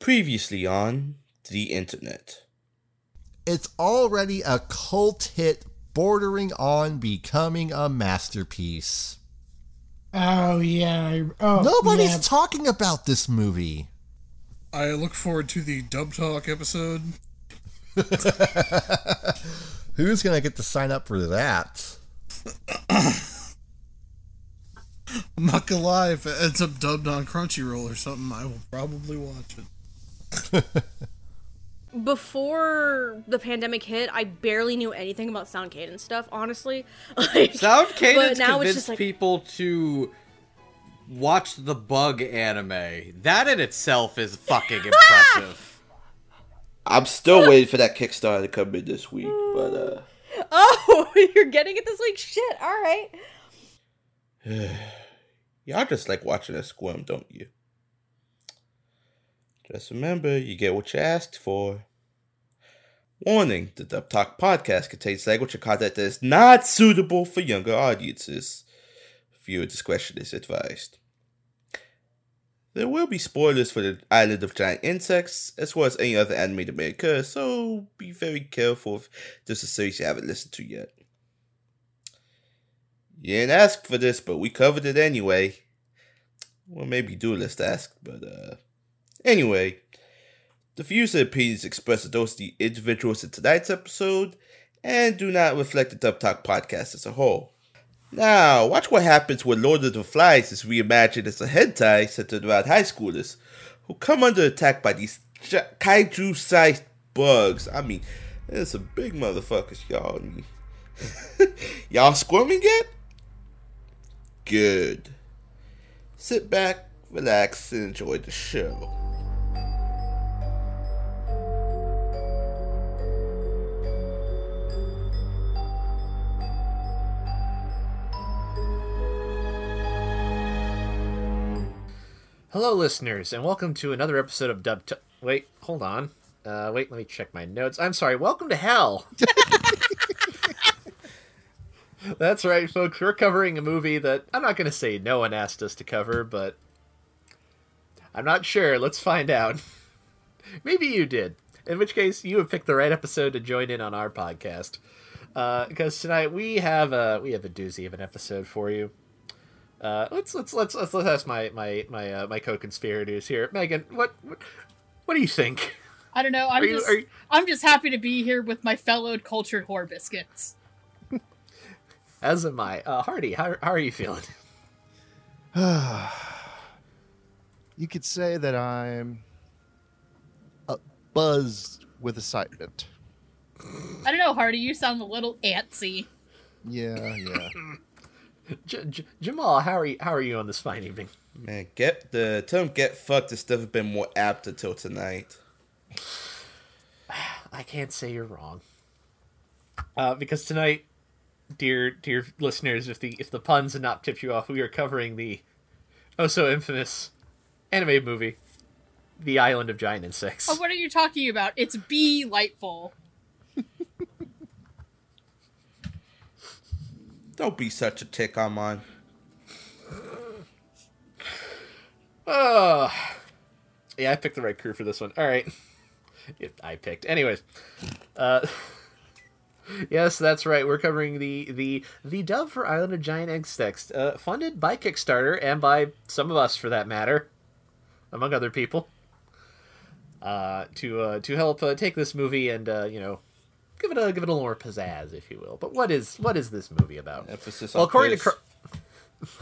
Previously on the internet. It's already a cult hit bordering on becoming a masterpiece. Oh yeah. I- Oh, Nobody's yeah. talking about this movie. I look forward to the Dub Talk episode. Who's going to get to sign up for that? I'm not gonna lie, if it ends up dubbed on Crunchyroll or something, I will probably watch it. Before the pandemic hit, I barely knew anything about sound cadence stuff, honestly. Like, Sound Cadence now it's convinced just like- people to watch the Bug anime. That in itself is fucking impressive. I'm still waiting for that Kickstarter to come in this week, but uh Oh, you're getting it this week? Shit, alright. y'all just like watching us squirm, don't you? Just remember, you get what you asked for. Warning: The Dub Talk podcast contains language and content that is not suitable for younger audiences. Viewer discretion is advised. There will be spoilers for the Island of Giant Insects, as well as any other anime that may occur, so be very careful if there's a series you haven't listened to yet. You didn't ask for this, but we covered it anyway. Well, maybe Duelist asked, but uh. Anyway, the views and opinions expressed are those of the individuals in tonight's episode and do not reflect the Dub Talk podcast as a whole. Now, watch what happens when Lord of the Flies is reimagined as a hentai centered around high schoolers who come under attack by these kaiju sized bugs. I mean, there's some big motherfuckers, y'all. Y'all squirming yet? Good. Sit back, relax, and enjoy the show. Hello, listeners, and welcome to another episode of Dub. Wait, hold on. Uh, wait, let me check my notes. I'm sorry. Welcome to hell. That's right, folks. We're covering a movie that I'm not going to say no one asked us to cover, but I'm not sure. Let's find out. Maybe you did. In which case, you have picked the right episode to join in on our podcast. Because tonight we have a we have a doozy of an episode for you. Uh, let's let's let's let's let's ask my my my uh, my co-conspirators here. Megan, what what, what do you think? I don't know. I'm Are just are you- I'm just happy to be here with my fellow cultured whore biscuits. As am I. Uh, Hardy, how how are you feeling? You could say that I'm uh, buzzed with excitement. I don't know, Hardy. You sound a little antsy. Yeah, yeah. J- J- Jamal, how are you? How are you on this fine evening? Man, get the term "get fucked" has never been more apt until tonight. I can't say you're wrong. Uh, because tonight, dear dear listeners, if the if the puns had not tipped you off, we are covering the oh so infamous anime movie, The Island of Giant Insects. Oh, what are you talking about? It's be lightful. Don't be such a tick, Armand. Oh, yeah, I picked the right crew for this one. All right, if I picked, anyways. Uh, yes, that's right. We're covering the the the Dove for Island of Giant Insects, uh, funded by Kickstarter and by some of us, for that matter, among other people. Uh, to uh, to help uh, take this movie and uh, you know give it a give it a little more pizzazz, if you will. But what is what is this movie about? Emphasis Well, on according piss. to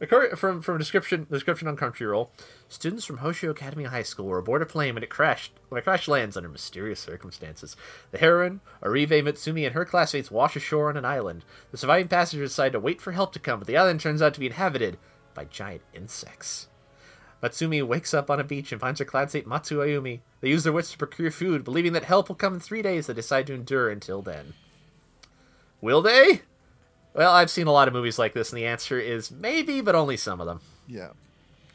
according from from description description on Crunchyroll, students from Hoshio Academy High School were aboard a plane when it crashed when a crash lands under mysterious circumstances. The heroine, Oribe Mutsumi, and her classmates wash ashore on an island. The surviving passengers decide to wait for help to come, but the island turns out to be inhabited by giant insects. Mutsumi wakes up on a beach and finds her classmate Matsu Ayumi. They use their wits to procure food, believing that help will come in three days. They decide to endure until then. Will they? Well, I've seen a lot of movies like this, and the answer is maybe, but only some of them. Yeah.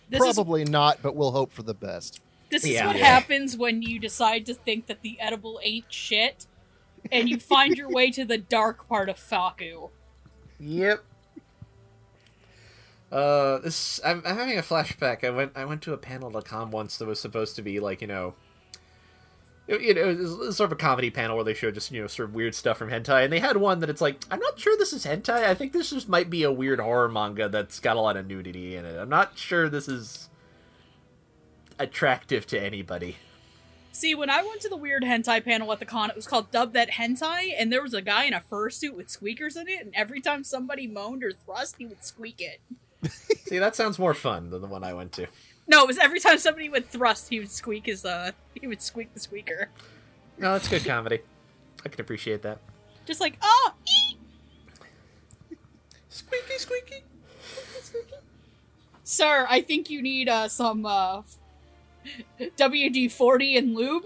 This is Probably not, but we'll hope for the best. this is Yeah. what Yeah. happens when you decide to think that the edible ain't shit, and you find your way to the dark part of Faku. Yep. Uh, this I'm, I'm having a flashback. I went I went to a panel.com once that was supposed to be like you know, it, you know, it was sort of a comedy panel where they showed just you know sort of weird stuff from hentai, and they had one that it's like I'm not sure this is hentai. I think this just might be a weird horror manga that's got a lot of nudity in it. I'm not sure this is attractive to anybody. See, when I went to the weird hentai panel at the con, it was called Dub That Hentai, and there was a guy in a fursuit with squeakers in it, and every time somebody moaned or thrust, he would squeak it. See, that sounds more fun than the one I went to. No, it was every time somebody would thrust, he would squeak his uh he would squeak the squeaker. No, that's good comedy. I can appreciate that. Just like, oh ee! Squeaky, squeaky. squeaky, Sir, I think you need uh some uh WD forty and lube.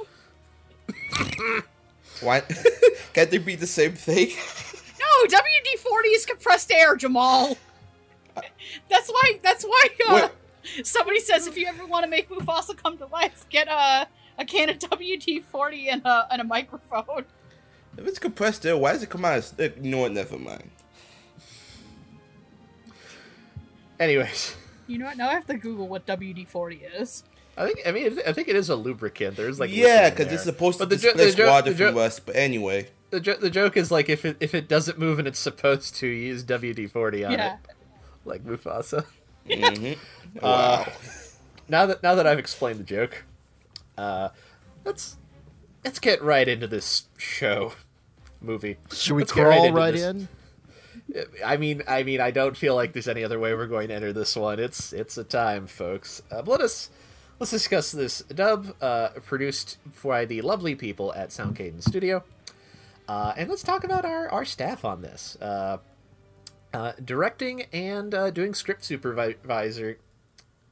what? Can't they be the same thing? No, WD forty is compressed air, Jamal. That's why that's why uh, somebody says if you ever want to make Mufasa come to life, get a a can of WD forty and a and a microphone. If it's compressed air, why does it come out? As, uh, you know what? Never mind. Anyways, You know what? Now I have to Google what WD forty is. I think I mean I think it is a lubricant. There's like yeah, because it's there. supposed to But the jo- displace the jo- water the jo- from us. But anyway, the, jo- the joke is like if it if it doesn't move and it's supposed to, use WD forty on Yeah. it, like Mufasa. hmm Uh, wow. Now that now that I've explained the joke, uh, let's let's get right into this show movie. Should we Let's get right crawl right, in? I mean, I mean, I don't feel like there's any other way we're going to enter this one. It's it's a time, folks. Uh, let us let's discuss this dub uh, produced by the lovely people at Sound Cadence Studio, uh, and let's talk about our our staff on this. Uh, uh, directing and uh, doing script supervisor,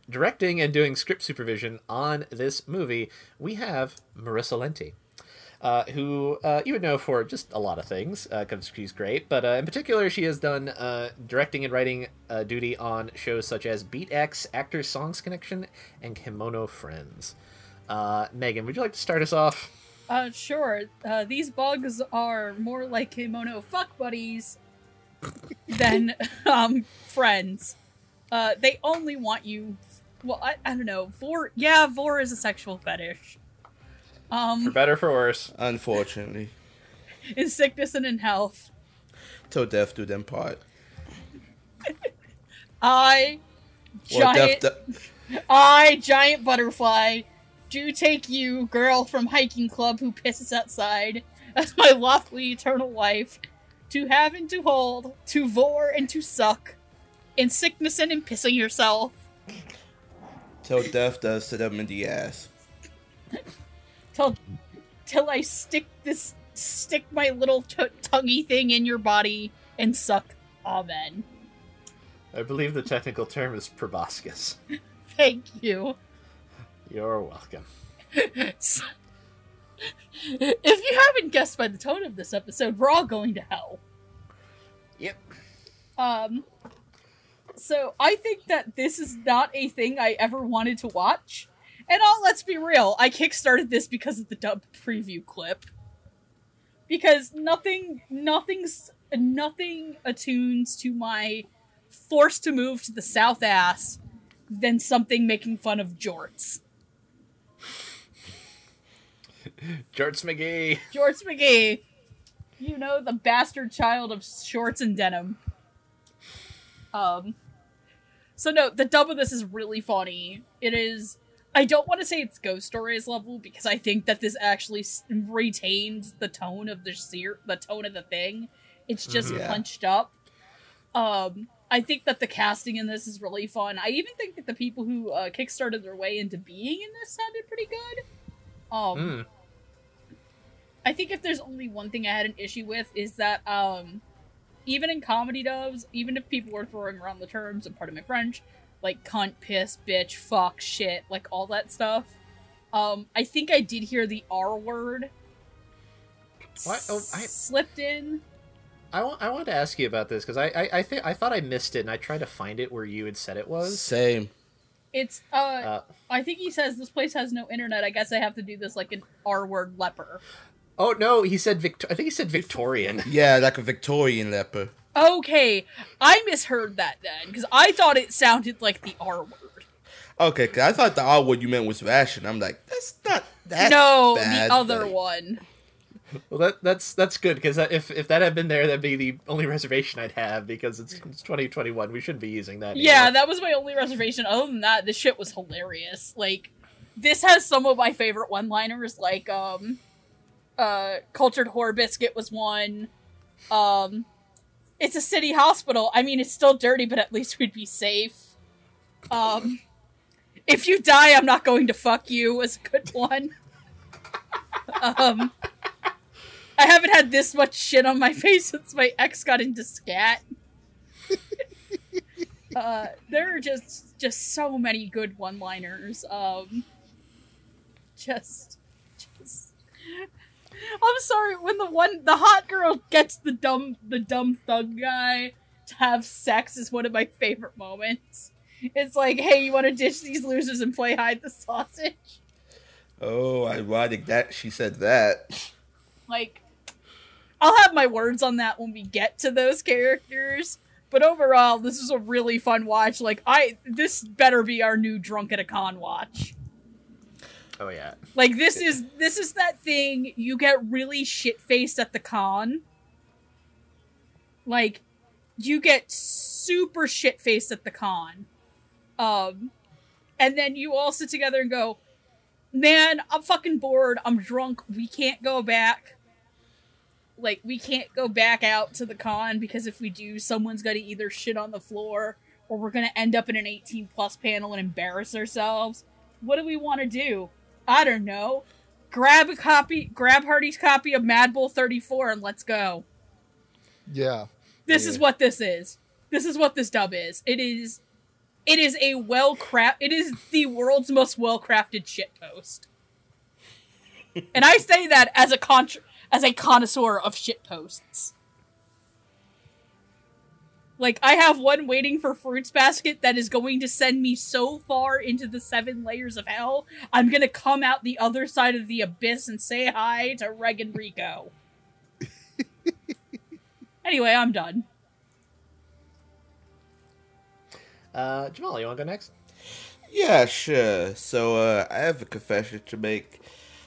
directing and doing script supervision on this movie, we have Marissa Lenti uh, who uh, you would know for just a lot of things because she's great. But uh, in particular, she has done uh, directing and writing uh, duty on shows such as Beat X, Actors Songs Connection, and Kemono Friends. Uh, Megan, would you like to start us off? Uh, sure. Uh, these bugs are more like kimono fuck buddies than um friends. Uh, they only want you. Well, I, I don't know. Vor, yeah, vor is a sexual fetish. For Um, better, for worse. Unfortunately, in sickness and in health, till death do them part. I, Well, giant, death. do- I, giant butterfly, do take you, girl from hiking club who pisses outside, as my lawfully eternal wife, to have and to hold, to vor and to suck, in sickness and in pissing yourself. till death does to them in the ass. till till I stick this stick my little t- tonguey thing in your body and suck. Amen. I believe the technical term is proboscis. Thank you. You're welcome. If you haven't guessed by the tone of this episode, we're all going to hell. Yep. Um. So I think that this is not a thing I ever wanted to watch. And all, let's be real, I kickstarted this because of the dub preview clip. Because nothing, nothing's, nothing attunes to my forced to move to the south ass than something making fun of jorts. Jorts McGee. Jorts McGee, you know the bastard child of shorts and denim. Um. So no, the dub of this is really funny. It is. I don't want to say it's Ghost Stories level because I think that this actually s- retained the tone of the ser- the tone of the thing. It's just Mhm. Yeah. punched up. Um, I think that the casting in this is really fun. I even think that the people who uh, kickstarted their way into being in this sounded pretty good. Um, Mm. I think if there's only one thing I had an issue with is that um even in comedy dubs, even if people were throwing around the terms and part of my French, like cunt, piss, bitch, fuck, shit, like all that stuff, um, I think I did hear the R word What? Oh, I- slipped in. I want I wanted to ask you about this because I I I, think I thought I missed it and I tried to find it where you had said it was. Same. It's uh, Uh, I think he says this place has no internet. I guess I have to do this like an R word leper. Oh no, he said Vict- I think he said Victorian. Yeah, like a Victorian leper. Okay, I misheard that then because I thought it sounded like the R word. Okay, 'cause I thought the R word you meant was fashion. I'm like, that's not that. no, bad, the other like- one. Well, that that's that's good because if if that had been there, that'd be the only reservation I'd have because it's, it's 2021. We shouldn't be using that. Yeah, anymore. that was my only reservation. Other than that, this shit was hilarious. Like, this has some of my favorite one-liners. Like, um, uh, cultured whore biscuit was one. Um, it's a city hospital. I mean, it's still dirty, but at least we'd be safe. Um, if you die, I'm not going to fuck you. Was a good one. um, I haven't had this much shit on my face since my ex got into scat uh, there are just just so many good one-liners. Um, just, just. I'm sorry when the one the hot girl gets the dumb the dumb thug guy to have sex is one of my favorite moments. It's like, hey, you want to ditch these losers and play hide the sausage? Oh, ironic that she said that. Like, I'll have my words on that when we get to those characters. But overall, this is a really fun watch. Like, I this better be our new drunk at a con watch. Oh yeah. Like this is this is that thing you get really shit faced at the con. Like you get super shit faced at the con. Um and then you all sit together and go, "Man, I'm fucking bored. I'm drunk. We can't go back." Like we can't go back out to the con because if we do, someone's to either shit on the floor or we're going to end up in an 18 plus panel and embarrass ourselves. What do we want to do? I don't know. Grab a copy, grab Hardy's copy of Mad Bull 34 and let's go. Yeah. This is what this is. This is what this dub is. It is it is a well craft it is the world's most well crafted shit post. and I say that as a con- as a connoisseur of shit posts. Like I have one waiting for Fruits Basket that is going to send me so far into the seven layers of hell. I'm gonna come out the other side of the abyss and say hi to Reg and Riko. anyway, I'm done. Uh, Jamal, you want to go next? Yeah, sure. So uh, I have a confession to make.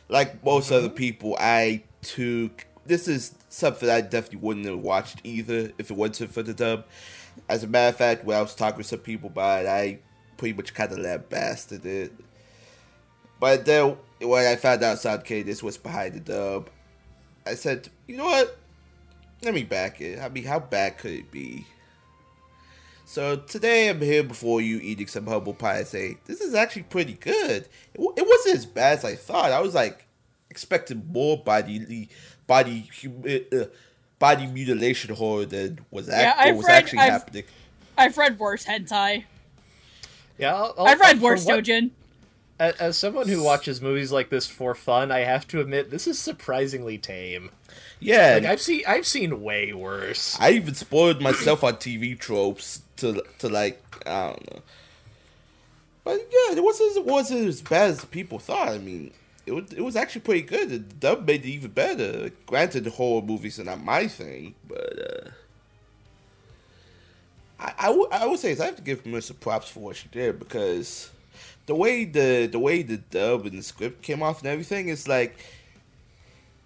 Like most other people, I took this is something I definitely wouldn't have watched either if it wasn't for the dub. As a matter of fact, when I was talking with some people about it, I pretty much kind of lambasted it. But then when I found out Sound Cadence was behind the dub, I said, you know what? Let me back it. I mean, how bad could it be? So today I'm here before you eating some humble pie and say, this is actually pretty good. It, wa- it wasn't as bad as I thought. I was like expecting more body body uh, body mutilation horror than was, act- Yeah, what I've was read- actually I've- happening. I've read worse hentai. Yeah, I'll, I'll, I've read worse what- Dojin. As, as someone who watches movies like this for fun, I have to admit this is surprisingly tame. Yeah, Like I've seen, I've seen way worse. I even spoiled myself on TV tropes to to like I don't know. But yeah, it wasn't it wasn't as bad as people thought. I mean, it was it was actually pretty good. The dub made it even better. Granted, the horror movies are not my thing, but uh, I I would say is I have to give Melissa props for what she did because the way the the way the dub and the script came off and everything is like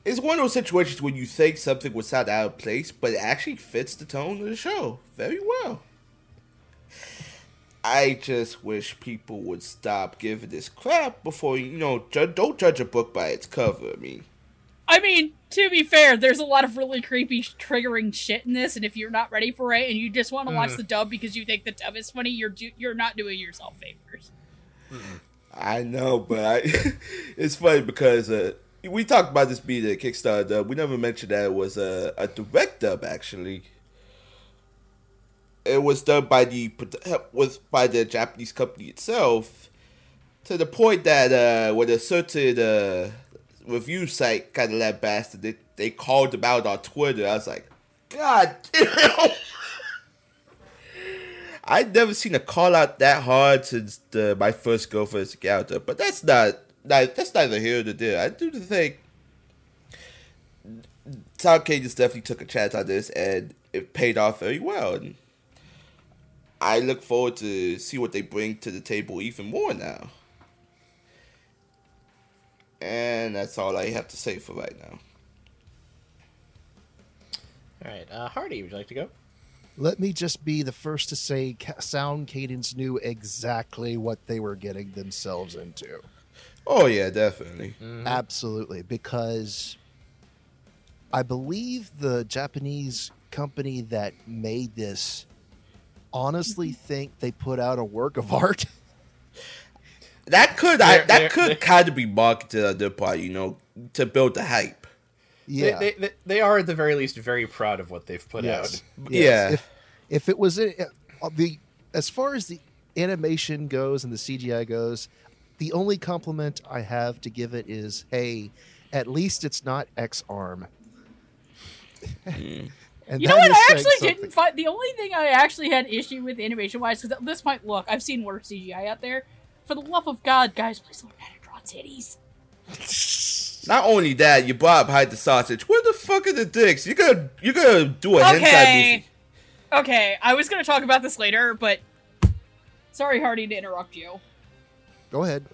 it's one of those situations where you think something was sound out of place, but it actually fits the tone of the show very well. I just wish people would stop giving this crap before you know. Ju- don't judge a book by its cover. I mean, I mean, to be fair, there's a lot of really creepy, triggering shit in this, and if you're not ready for it and you just want to watch Mm. the dub because you think the dub is funny, you're do- you're not doing yourself favors. I know, but I, it's funny because uh, we talked about this being a Kickstarter dub. We never mentioned that it was a, a direct dub. Actually, it was done by the was by the Japanese company itself. To the point that uh, when a certain uh, review site kind of lambasted bastard, they they called them out on Twitter. I was like, God damn. I'd never seen a call out that hard since the, my first girlfriend's encounter, but that's not, not that's neither here nor there. I do think Sound Cadence definitely took a chance on this, and it paid off very well. And I look forward to see what they bring to the table even more now. And that's all I have to say for right now. All right, uh, Hardy, would you like to go? Let me just be the first to say Ca- Sound Cadence knew exactly what they were getting themselves into. Oh yeah, definitely. Absolutely, because I believe the Japanese company that made this honestly mm-hmm. think they put out a work of art. That could I, They're- that they're- could they're- kind of be marketed on their part, you know, to build the hype. yeah. They, they, they, they are at the very least very proud of what they've put Yes. out. Yes. Yeah. If if it was in, uh, the as far as the animation goes and the CGI goes, the only compliment I have to give it is, hey, at least it's not Ex-Arm. Mm. And You know what? I actually something. didn't find the only thing I actually had issue with animation wise because at this point, look, I've seen worse CGI out there. For the love of God, guys, please learn how to draw titties. Not only that, you Bob hide the sausage. Where the fuck are the dicks? You gotta you gotta do a hentai movie. Okay, I was gonna talk about this later, but sorry, Hardy, to interrupt you. Go ahead.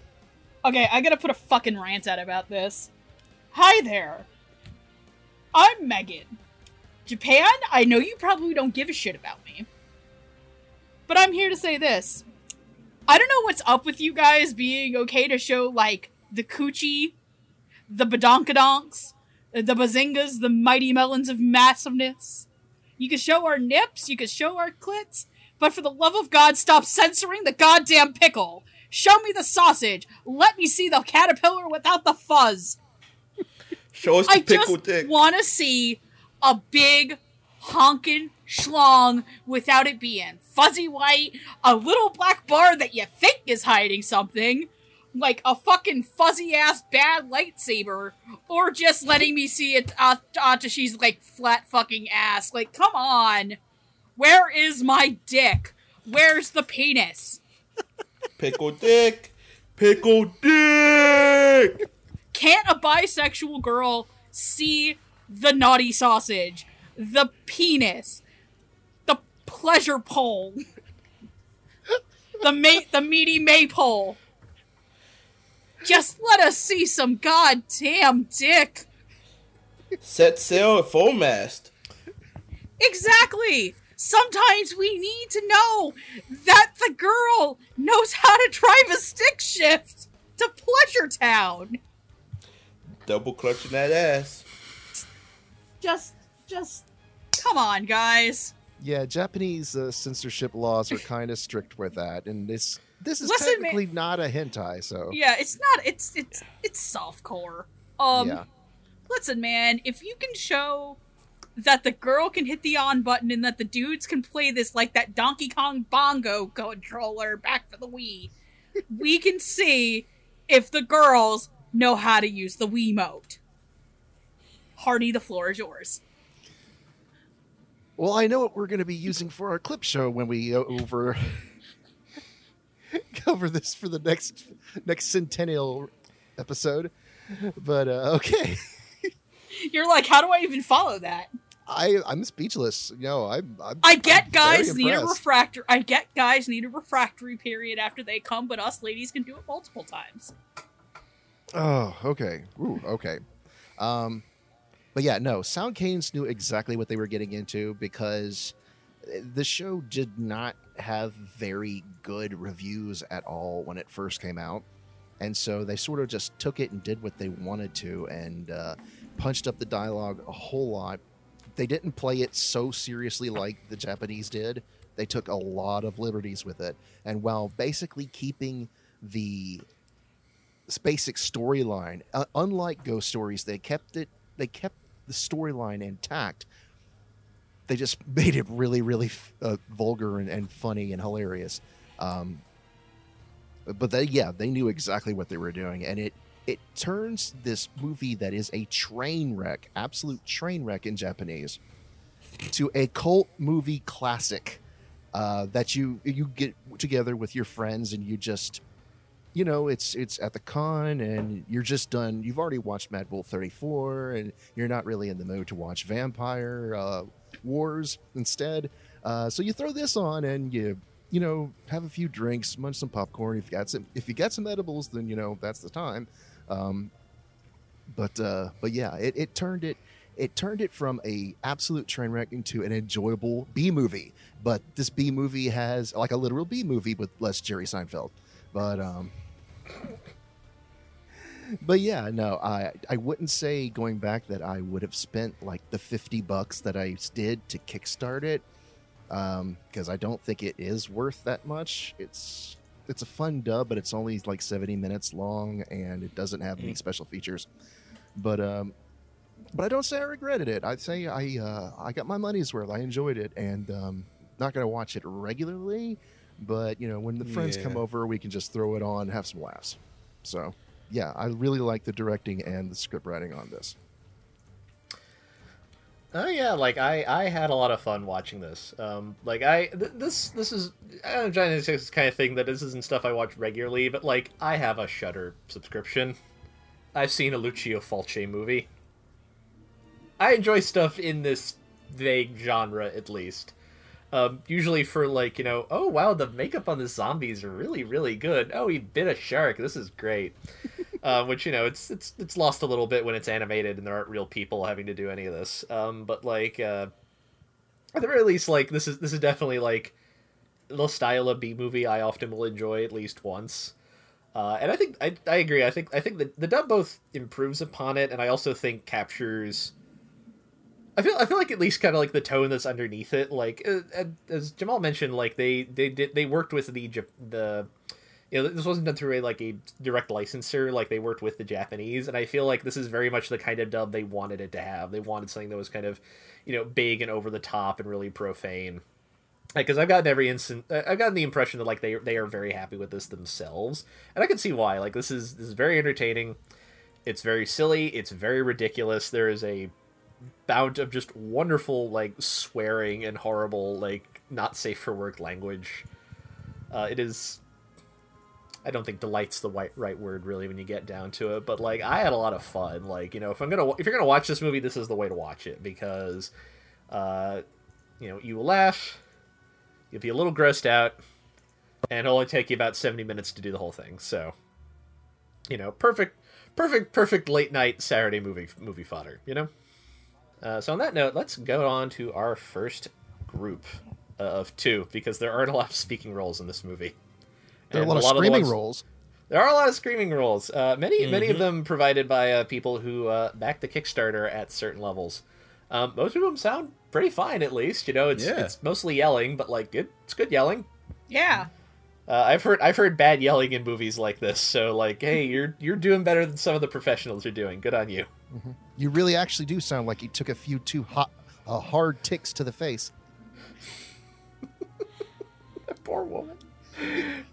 Okay, I gotta put a fucking rant out about this. Hi there. I'm Megan. Japan, I know you probably don't give a shit about me. But I'm here to say this. I don't know what's up with you guys being okay to show, like, the coochie, the badonkadonks, the bazingas, the mighty melons of massiveness. You can show our nips, you can show our clits, but for the love of God, stop censoring the goddamn pickle. Show me the sausage. Let me see the caterpillar without the fuzz. Show us the I pickle just want to see a big honking schlong without it being fuzzy white, a little black bar that you think is hiding something, like a fucking fuzzy ass bad lightsaber, or just letting me see it uh, Atashi's like flat fucking ass. Like, come on. Where is my dick? Where's the penis? Pickle dick. Pickle dick. Can't a bisexual girl see the naughty sausage, the penis, the pleasure pole, the mate, the meaty maypole? Just let us see some goddamn dick. Set sail at full mast. Exactly. Sometimes we need to know that the girl knows how to drive a stick shift to Pleasure Town. Double clutching that ass. Just, just, come on, guys. Yeah, Japanese uh, censorship laws are kind of strict with that, and this this is Listen, man- not a hentai. So Yeah, it's not. It's it's it's softcore. Um, yeah, listen, man. If you can show that the girl can hit the on button and that the dudes can play this like that Donkey Kong bongo controller back for the Wii, we can see if the girls know how to use the Wiimote. Hardy, the floor is yours. Well, I know what we're going to be using for our clip show when we uh, over cover this for the next next centennial episode. But uh, okay, You're like, how do I even follow that? I I'm speechless. No, I'm. I'm I get I'm guys need a refractor. I get guys need a refractory period after they come, but us ladies can do it multiple times. Oh, okay. Ooh, okay. Um, but yeah, no, Sound Cadence knew exactly what they were getting into because the show did not have very good reviews at all when it first came out. And so they sort of just took it and did what they wanted to and uh, punched up the dialogue a whole lot. They didn't play it so seriously like the Japanese did. They took a lot of liberties with it. And while basically keeping the basic storyline. Uh, unlike Ghost Stories, they kept it. They kept the storyline intact. They just made it really, really uh, vulgar and, and funny and hilarious. Um, but they, yeah, they knew exactly what they were doing, and it it turns this movie that is a train wreck, absolute train wreck in Japanese, to a cult movie classic uh, that you you get together with your friends and you just you know, it's it's at the con, and you're just done. You've already watched Mad Bull 34, and you're not really in the mood to watch Vampire uh, Wars instead. Uh, so you throw this on, and you you know have a few drinks, munch some popcorn. If you got some, if you got some edibles, then you know that's the time. Um, but uh, but yeah, it, it turned it it turned it from a absolute train wreck into an enjoyable B movie. But this B movie has like a literal B movie with less Jerry Seinfeld. But um, but yeah, no, I I wouldn't say going back that I would have spent like the fifty bucks that I did to kickstart it, because I don't think it is worth that much. It's it's a fun dub, but it's only like seventy minutes long, and it doesn't have any special features. But um, but I don't say I regretted it. I'd say I uh, I got my money's worth. I enjoyed it, and um, not going to watch it regularly, but you know when the friends come over, we can just throw it on, have some laughs. So yeah, I really like the directing and the script writing on this. Oh yeah, like I I had a lot of fun watching this. Um, like I th- this this is I'm trying to say this kind of thing that this isn't stuff I watch regularly, but like I have a Shudder subscription. I've seen a Lucio Fulci movie. I enjoy stuff in this vague genre at least. Um, usually for like you know, oh wow, the makeup on the zombies are really really good. Oh, he bit a shark. This is great. uh, which you know, it's it's it's lost a little bit when it's animated and there aren't real people having to do any of this. Um, but like uh, at the very least, like this is this is definitely like the style of B movie I often will enjoy at least once. Uh, and I think I, I agree. I think I think the, the dub both improves upon it, and I also think captures. I feel I feel like at least kind of like the tone that's underneath it. Like uh, uh, as Jamal mentioned, like they they did they worked with the the you know this wasn't done through a like a direct licensor. Like they worked with the Japanese, and I feel like this is very much the kind of dub they wanted it to have. They wanted something that was kind of you know big and over the top and really profane because I've gotten every instant, I've gotten the impression that like they they are very happy with this themselves, and I can see why. Like this is this is very entertaining. It's very silly. It's very ridiculous. There is a bout of just wonderful like swearing and horrible like not safe for work language. Uh, it is. I don't think delight's the right right word really when you get down to it, but like I had a lot of fun. Like you know if I'm gonna if you're gonna watch this movie, this is the way to watch it because, uh, you know you will laugh, you'll be a little grossed out, and it'll only take you about 70 minutes to do the whole thing. So, you know, perfect, perfect, perfect late night Saturday movie movie fodder. You know. Uh, so on that note, let's go on to our first group uh, of two because there aren't a lot of speaking roles in this movie. There are a And lot of the screaming ones- roles. There are a lot of screaming roles. Uh, many, many Mm-hmm. of them provided by uh, people who uh, back the Kickstarter at certain levels. Um, most of them sound pretty fine, at least. You know, it's Yeah. it's mostly yelling, but like good, it's good yelling. Yeah. Uh, I've heard I've heard bad yelling in movies like this, so like, hey, you're you're doing better than some of the professionals are doing. Good on you. You really actually do sound like you took a few too hot, uh, hard ticks to the face. Poor woman.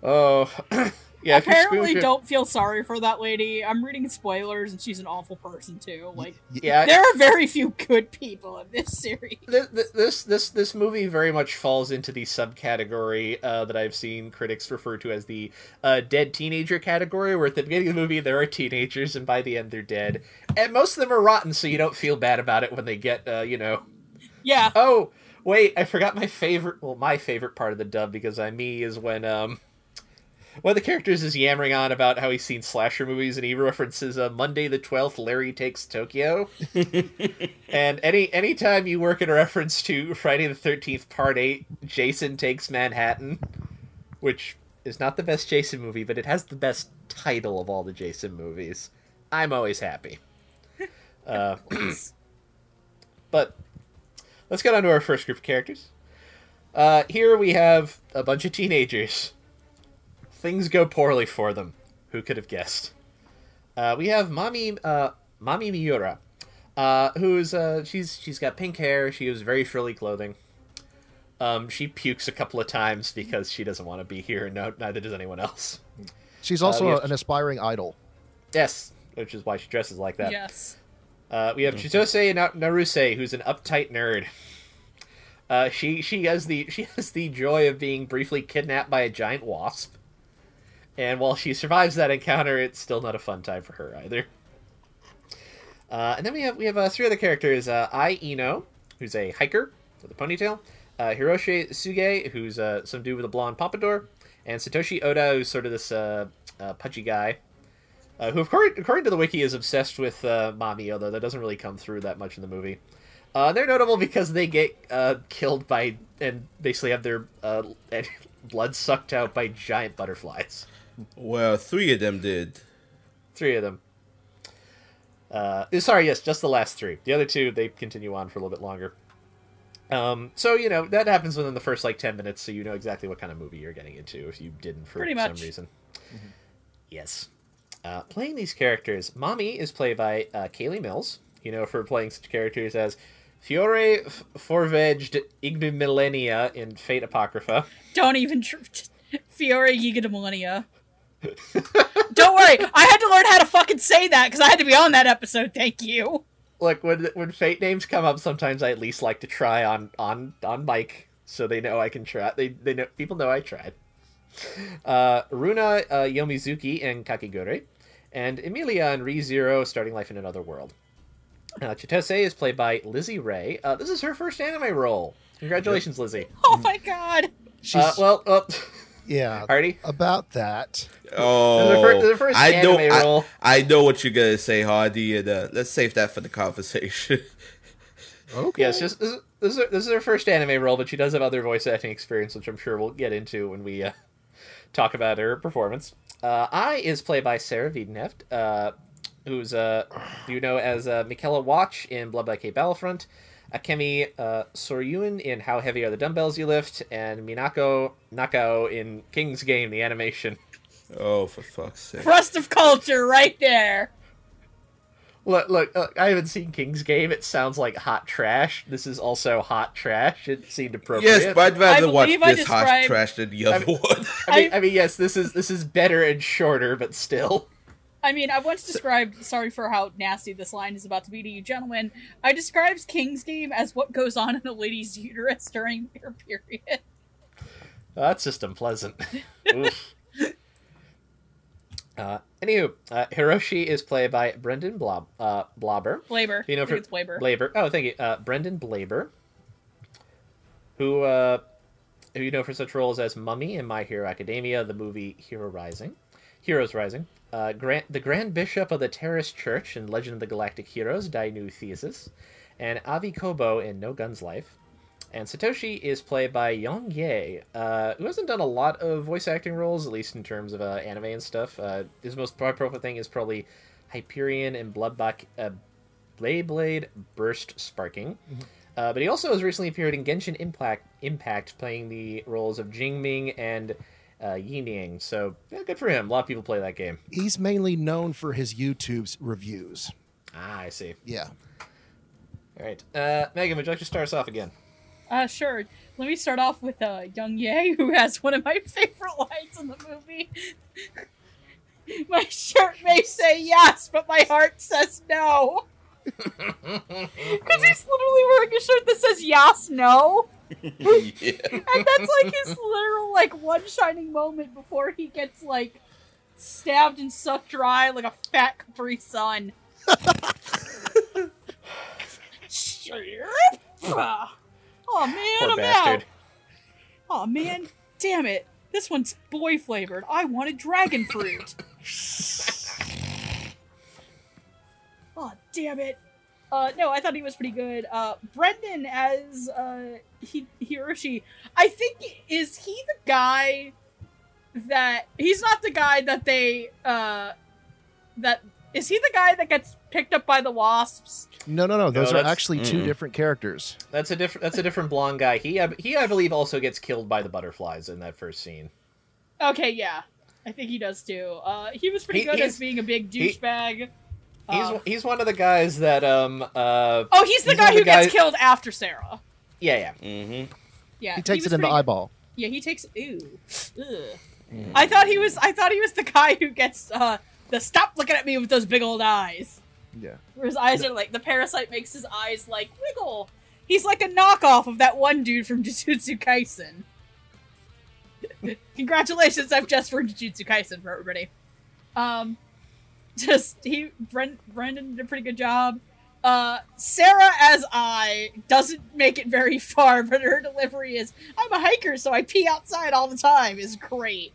Oh, yeah. Apparently, squeamish- don't feel sorry for that lady. I'm reading spoilers, and she's an awful person too. Like, Yeah, there are very few good people in this series. Th- th- this this this movie very much falls into the subcategory uh, that I've seen critics refer to as the uh, dead teenager category, where at the beginning of the movie there are teenagers and by the end they're dead, and most of them are rotten, so you don't feel bad about it when they get uh, you know. Yeah. Oh wait, I forgot my favorite. Well, my favorite part of the dub because I'm me is when um. One of the characters is yammering on about how he's seen slasher movies, and he references uh, Monday the Twelfth. Larry takes Tokyo. And any anytime you work in a reference to Friday the Thirteenth Part Eight, Jason takes Manhattan, which is not the best Jason movie, but it has the best title of all the Jason movies. I'm always happy. Uh, but let's get on to our first group of characters. Uh, here we have a bunch of teenagers. Things go poorly for them. Who could have guessed? Uh, we have Mami uh, Mami Miura, uh, who's uh, she's she's got pink hair. She has very frilly clothing. Um, she pukes a couple of times because she doesn't want to be here. No, neither does anyone else. She's Uh, also we have- an aspiring idol. Yes, which is why she dresses like that. Yes. Uh, we have Chitose Na- Naruse, who's an uptight nerd. Uh, she she has the she has the joy of being briefly kidnapped by a giant wasp, and while she survives that encounter, it's still not a fun time for her either. Uh, and then we have we have uh, three other characters: uh, Ino, who's a hiker with a ponytail; uh, Hiroshi Suge, who's uh, some dude with a blonde pompadour; and Satoshi Oda, who's sort of this uh, uh, pudgy guy, who, according, according to the wiki, is obsessed with Mami, although that doesn't really come through that much in the movie. They're notable because they get killed by and basically have their blood sucked out by giant butterflies. Well, three of them did. Three of them. Uh, sorry, yes, just the last three. The other two, they continue on for a little bit longer. Um, so you know that happens within the first like ten minutes, so you know exactly what kind of movie you're getting into if you didn't for Pretty some much. reason. Yes. Uh, playing these characters, Mami is played by uh, Kayli Mills. You know, for playing such characters as Fiore F- Forveged Ignomillennia in Fate Apocrypha. Don't even tr- Fiore Giga Millennia. Don't worry, I had to learn how to fucking say that because I had to be on that episode. Thank you. Look, when when Fate names come up, sometimes I at least like to try on on on mic so they know I can try. They they know people know I tried. Uh, Runa uh, Yomozuki and Kakegurui, and Emilia in ReZero, starting life in another world. Uh, Chitose is played by Lizzie Ray. Uh, this is her first anime role. Congratulations, Lizzie. Oh my god. She's Uh, well, uh, yeah. Hardy. About that. Oh, This is the fir- this is the first I know. anime I, role. I know what you're gonna say, Hardy, and uh, let's save that for the conversation. Okay. Yes, just this is, this is, her, this is her first anime role, but she does have other voice acting experience, which I'm sure we'll get into when we uh, talk about her performance. Uh, I is played by Sarah Wiedenheft, uh, who's uh, you know as uh, Michaela Walch in Blood Blockade Battlefront, Akemi uh, Soryuin in How Heavy Are the Dumbbells You Lift, and Minako Nakao in King's Game, the animation. oh, for fuck's sake! Crust of culture right there. Look, look, look, I haven't seen King's Game. It sounds like hot trash. This is also hot trash. It seemed appropriate. Yes, but I'd rather I watch believe I this hot trash than the other mean- one. I mean, I mean, yes, this is this is better and shorter, but still. I mean, I once described, sorry for how nasty this line is about to be to you gentlemen, I described King's Game as what goes on in a lady's uterus during her period. That's just unpleasant. Uh, anywho, uh, Hiroshi is played by Brendan Blob, uh, Blobber. Blaber. You know, for it's Blaber. Blaber. Oh, thank you. Uh, Brendan Blaber, who uh, who you know for such roles as Mummy in My Hero Academia, the movie Hero Rising, Heroes Rising, uh, Grand, the Grand Bishop of the Terrorist Church in Legend of the Galactic Heroes, Dainu Thesis, and Avi Kobo in No Guns Life. And Satoshi is played by Yong Ye, uh, who hasn't done a lot of voice acting roles, at least in terms of uh, anime and stuff. Uh, his most profile thing is probably Hyperion and Bloodback, uh, Blade Burst Sparking. Uh, but he also has recently appeared in Genshin Impact, Impact playing the roles of Jingming and uh, Yin Yang. So, yeah, good for him. A lot of people play that game. He's mainly known for his YouTube's reviews. Ah, I see. Yeah. All right. Uh, Megan, would you like to start us off again? Uh, sure. Let me start off with uh, Young Ye, who has one of my favorite lines in the movie. my shirt may say yes, but my heart says no. Because he's literally wearing a shirt that says yes, no. Yeah. And that's like his literal, like, one shining moment before he gets, like, stabbed and sucked dry like a fat Capri Sun. oh man, Poor I'm bastard. out. Oh man, damn it. This one's boy flavored. I wanted dragon fruit. oh damn it. Uh, no, I thought he was pretty good. Uh, Brendan as uh, he- Hiroshi, I think is he the guy that he's not the guy that they uh that is he the guy that gets picked up by the wasps? No, no, no. Those are actually two Mm-mm. different characters. That's a different. That's a different blonde guy. He, I- he, I believe, also gets killed by the butterflies in that first scene. Okay, yeah, I think he does too. Uh, he was pretty He- good as being a big he- douchebag. He's Uh, he's one of the guys that um uh oh, he's the he's guy who the gets killed after Sarah. yeah yeah Mm-hmm. Yeah, He takes was it in the eyeball. Yeah, he takes. Ooh, Ugh. I thought he was. I thought he was the guy who gets uh the stop looking at me with those big old eyes. Yeah. Where his eyes are like the parasite makes his eyes like wiggle. He's like a knockoff of that one dude from Jujutsu Kaisen. Congratulations, I've just for Jujutsu Kaisen for everybody. Um, just he Brent, Brendan did a pretty good job. Uh, Sarah as I doesn't make it very far, but her delivery is I'm a hiker, so I pee outside all the time is great.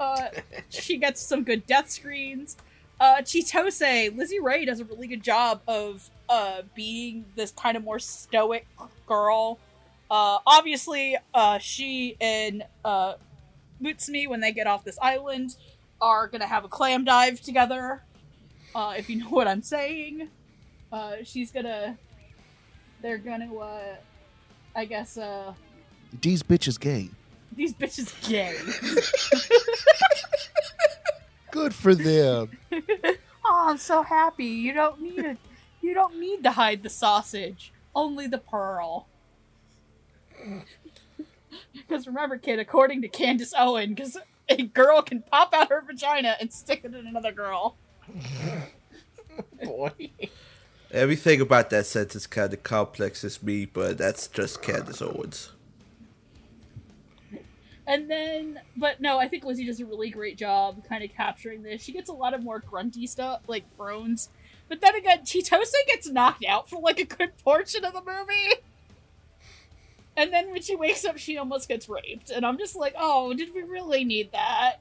Uh, she gets some good death screens. Uh, Chitose, Lizzie Ray does a really good job of uh being this kind of more stoic girl. Uh, obviously, uh, she and uh, Mutsumi, when they get off this island, are gonna have a clam dive together. Uh, if you know what I'm saying, uh, she's gonna. They're gonna. Uh, I guess. Uh, These bitches gay. these bitches gay. Good for them. oh, I'm so happy. You don't need it. You don't need to hide the sausage. Only the pearl. Because remember, kid, according to Candace Owen, because a girl can pop out her vagina and stick it in another girl. Boy. Everything about that sentence kind of complexes me, but that's just Candace Owens. And then, but no, I think Lizzie does a really great job kind of capturing this. She gets a lot of more grunty stuff, like groans. But then again, Chitose gets knocked out for like a good portion of the movie. And then when she wakes up, she almost gets raped. And I'm just like, oh, did we really need that?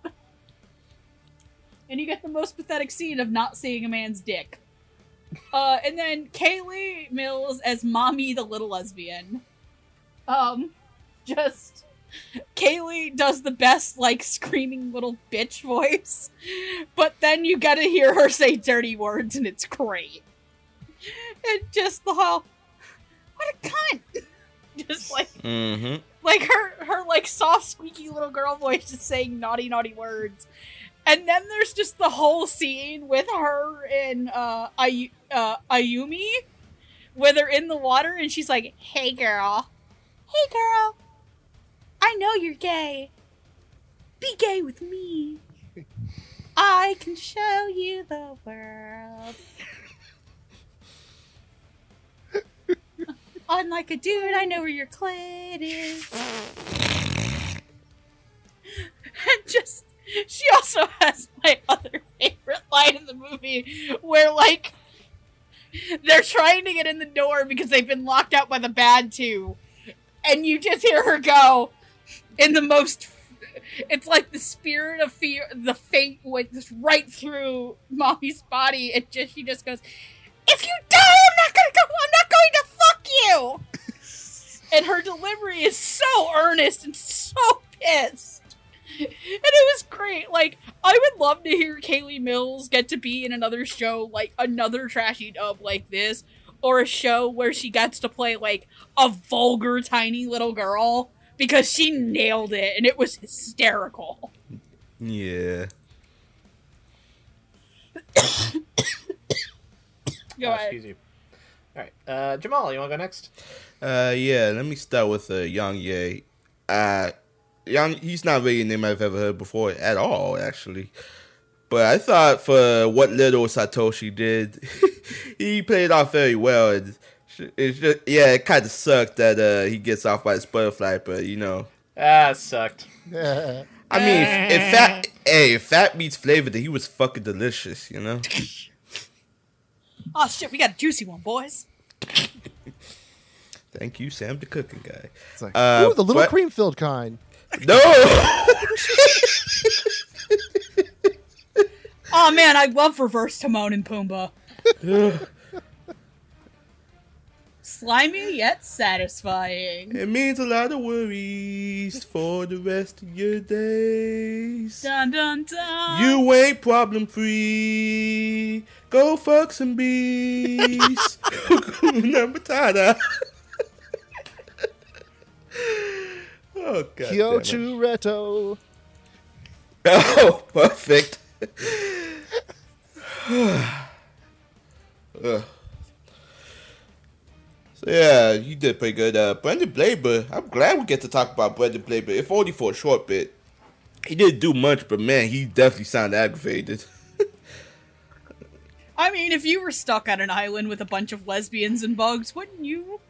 And you get the most pathetic scene of not seeing a man's dick. Uh, and then Kayli Mills as Mami the Little Lesbian. Um, just. Kayli does the best, like, screaming little bitch voice, but then you gotta hear her say dirty words, and it's great. And just the whole, what a cunt! Just like, Mm-hmm. like her, her like soft, squeaky little girl voice just saying naughty, naughty words. And then there's just the whole scene with her and uh, Ayu- uh, Ayumi, where they're in the water, and she's like, "Hey, girl, hey, girl." I know you're gay. Be gay with me. I can show you the world. Unlike a dude, I know where your clit is. and just, she also has my other favorite line in the movie where, like, they're trying to get in the door because they've been locked out by the bad two. And you just hear her go, in the most it's like the spirit of fear the fate went just right through Mami's body it just she just goes if you die i'm not gonna go i'm not you and her delivery is so earnest and so pissed and it was great like i would love to hear kayli mills get to be in another show like another trashy dub like this or a show where she gets to play like a vulgar tiny little girl because she nailed it and it was hysterical. Yeah. Go Oh, ahead. excuse you. All right, uh, Jamal, you want to go next? Uh, yeah. Let me start with uh, Yang Ye. Uh, Yang, he's not really a name I've ever heard before at all, actually. But I thought for what little Satoshi did, he played off very well. And it's just, yeah, it kind of sucked that uh, he gets off by his butterfly, but you know. Ah, it sucked. I mean, if, if fat, hey, if fat meets flavor, then he was fucking delicious, you know. Oh shit, we got a juicy one, boys. Thank you, Sam, the cooking guy. It's like, Uh, ooh, the little but- cream filled kind. No. Oh man, I love reverse Timon and Pumbaa. Slimy yet satisfying. It means a lot of worries for the rest of your days. Dun dun dun. You ain't problem free. Go fuck some bees. Number tada. oh god. Kyochuu Rettou. Oh, perfect. So yeah, you did pretty good. Uh, Brendan Blaber, I'm glad we get to talk about Brendan Blaber, if only for a short bit. He didn't do much, but man, he definitely sounded aggravated. I mean, if you were stuck on an island with a bunch of lesbians and bugs, wouldn't you?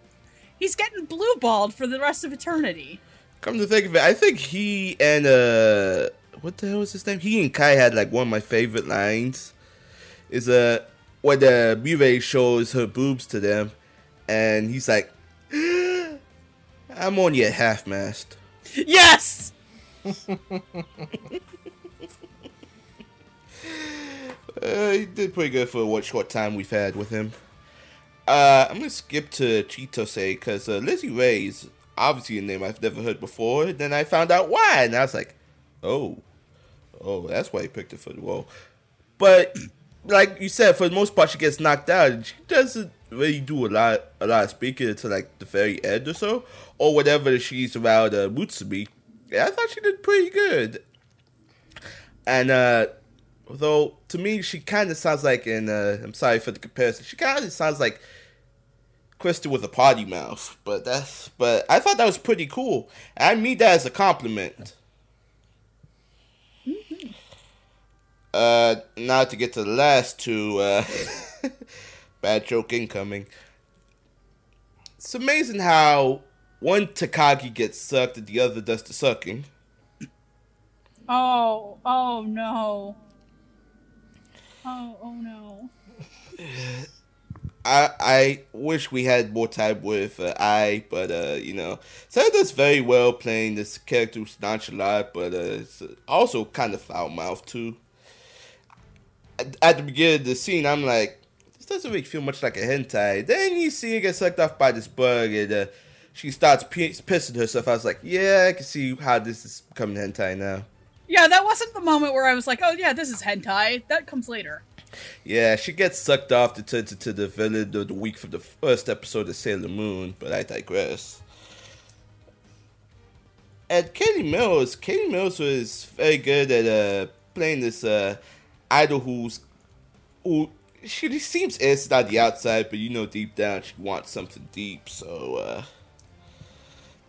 He's getting blue balled for the rest of eternity. Come to think of it, I think he and uh, what the hell was his name? He and Kai had like one of my favorite lines. Is uh when the Mirai shows her boobs to them, and he's like, "I'm only at half mast." Yes. Uh, he did pretty good for what short time we've had with him. Uh, I'm gonna skip to Chitose because uh, Lizzie Ray's obviously a name I've never heard before. Then I found out why, and I was like, "Oh, oh, that's why he picked it for the role." But like you said, for the most part, she gets knocked out, she doesn't really do a lot, a lot of speaking until like the very end or so, or whatever she's around uh, Mutsumi. Yeah, I thought she did pretty good. And uh Although to me, she kind of sounds like, and uh, I'm sorry for the comparison, she kind of sounds like Kristen with a potty mouth. But that's, but I thought that was pretty cool. I mean that as a compliment. Uh, now to get to the last two, uh, bad joke incoming. It's amazing how one Takagi gets sucked and the other does the sucking. Oh, oh no. Oh, oh no. I I wish we had more time with uh, I, but uh, you know, Sarah does very well playing this character who's nonchalant, but uh, it's also kind of foul mouthed too. At, at the beginning of the scene, I'm like, this doesn't really feel much like a hentai. Then you see her get sucked off by this bug, and uh, she starts p- pissing herself. I was like, yeah, I can see how this is becoming hentai now. Yeah, that wasn't the moment where I was like, oh yeah, this is hentai. That comes later. Yeah, she gets sucked off to turn into the villain of the week from the first episode of Sailor Moon, but I digress. And Katie Mills, Katie Mills was very good at uh, playing this uh, idol who's who she seems innocent on the outside, but you know deep down she wants something deep. So uh,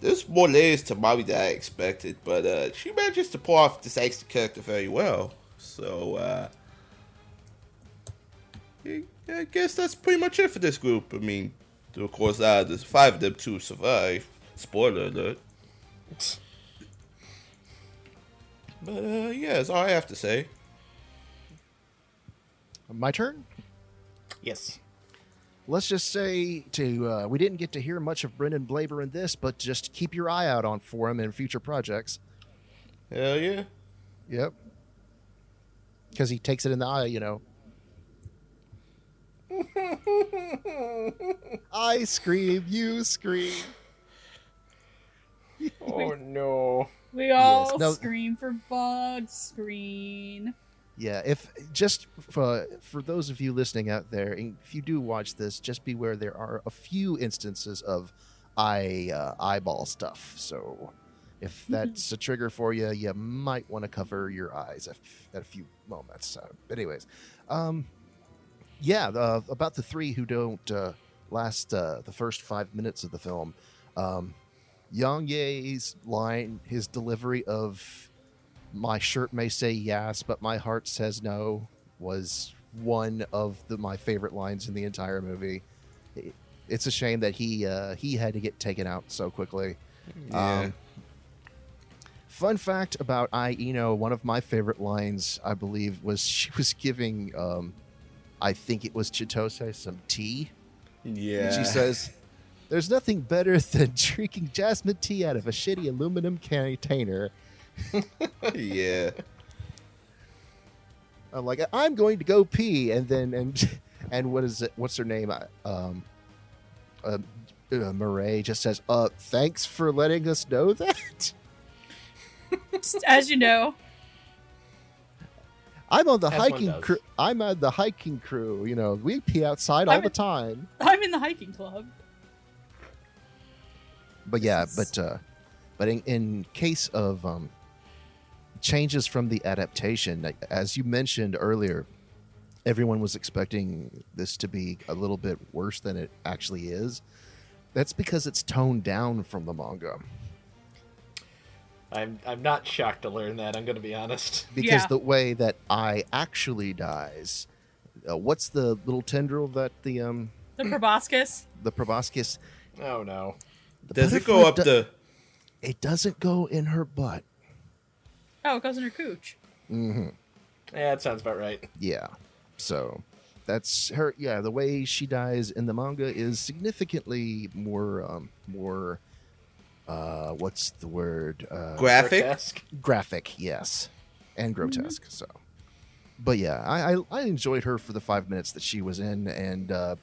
there's more layers to Molly than I expected, but uh, she manages to pull off this angsty character very well. So. Uh, I guess that's pretty much it for this group. I mean, of course, uh, there's five of them to survive. Spoiler alert. But uh, yeah, that's all I have to say. My turn. Yes. Let's just say to uh, we didn't get to hear much of Brendan Blaber in this, but just keep your eye out on for him in future projects. Hell yeah. Yep. Because he takes it in the eye, you know. I scream, you scream. Oh no. We all no- scream for bug screen. Yeah, if just for for those of you listening out there, if you do watch this, just beware there are a few instances of eye uh, eyeball stuff. So if that's a trigger for you, you might want to cover your eyes at, at a few moments. Uh, but anyways, um, yeah, uh, about the three who don't uh, last uh, the first five minutes of the film. Um, Yang Ye's line, his delivery of "My shirt may say yes, but my heart says no" was one of the, my favorite lines in the entire movie. It- it's a shame that he uh, he had to get taken out so quickly. Yeah. Um, fun fact about I Eno, one of my favorite lines, I believe, was she was giving, um, I think it was Chitose some tea. yeah. She says, "There's nothing better than drinking jasmine tea out of a shitty aluminum container." yeah. I'm like, "I'm going to go pee," and then and and what is it? What's her name? I- Um, uh, uh, Murray just says, "Uh, thanks for letting us know that." As you know, I'm on the As hiking crew. I'm on the hiking crew. You know, we pee outside all I'm the in- time. I'm in the hiking club. But yeah, but uh, but in, in case of um, changes from the adaptation, as you mentioned earlier, everyone was expecting this to be a little bit worse than it actually is. That's because it's toned down from the manga. I'm I'm not shocked to learn that. I'm going to be honest. Because Yeah. the way that I actually dies, uh, what's the little tendril that the um The proboscis. the proboscis Oh no. the Does it go up do- the? it doesn't go in her butt. Oh, it goes in her cooch. Mm-hmm. Yeah, that sounds about right. Yeah. So that's her. Yeah, the way she dies in the manga is significantly more, um, more. Uh, what's the word? Uh, Graphic. Grotesque. graphic, yes, and grotesque. So, but yeah, I, I I enjoyed her for the five minutes that she was in, and uh,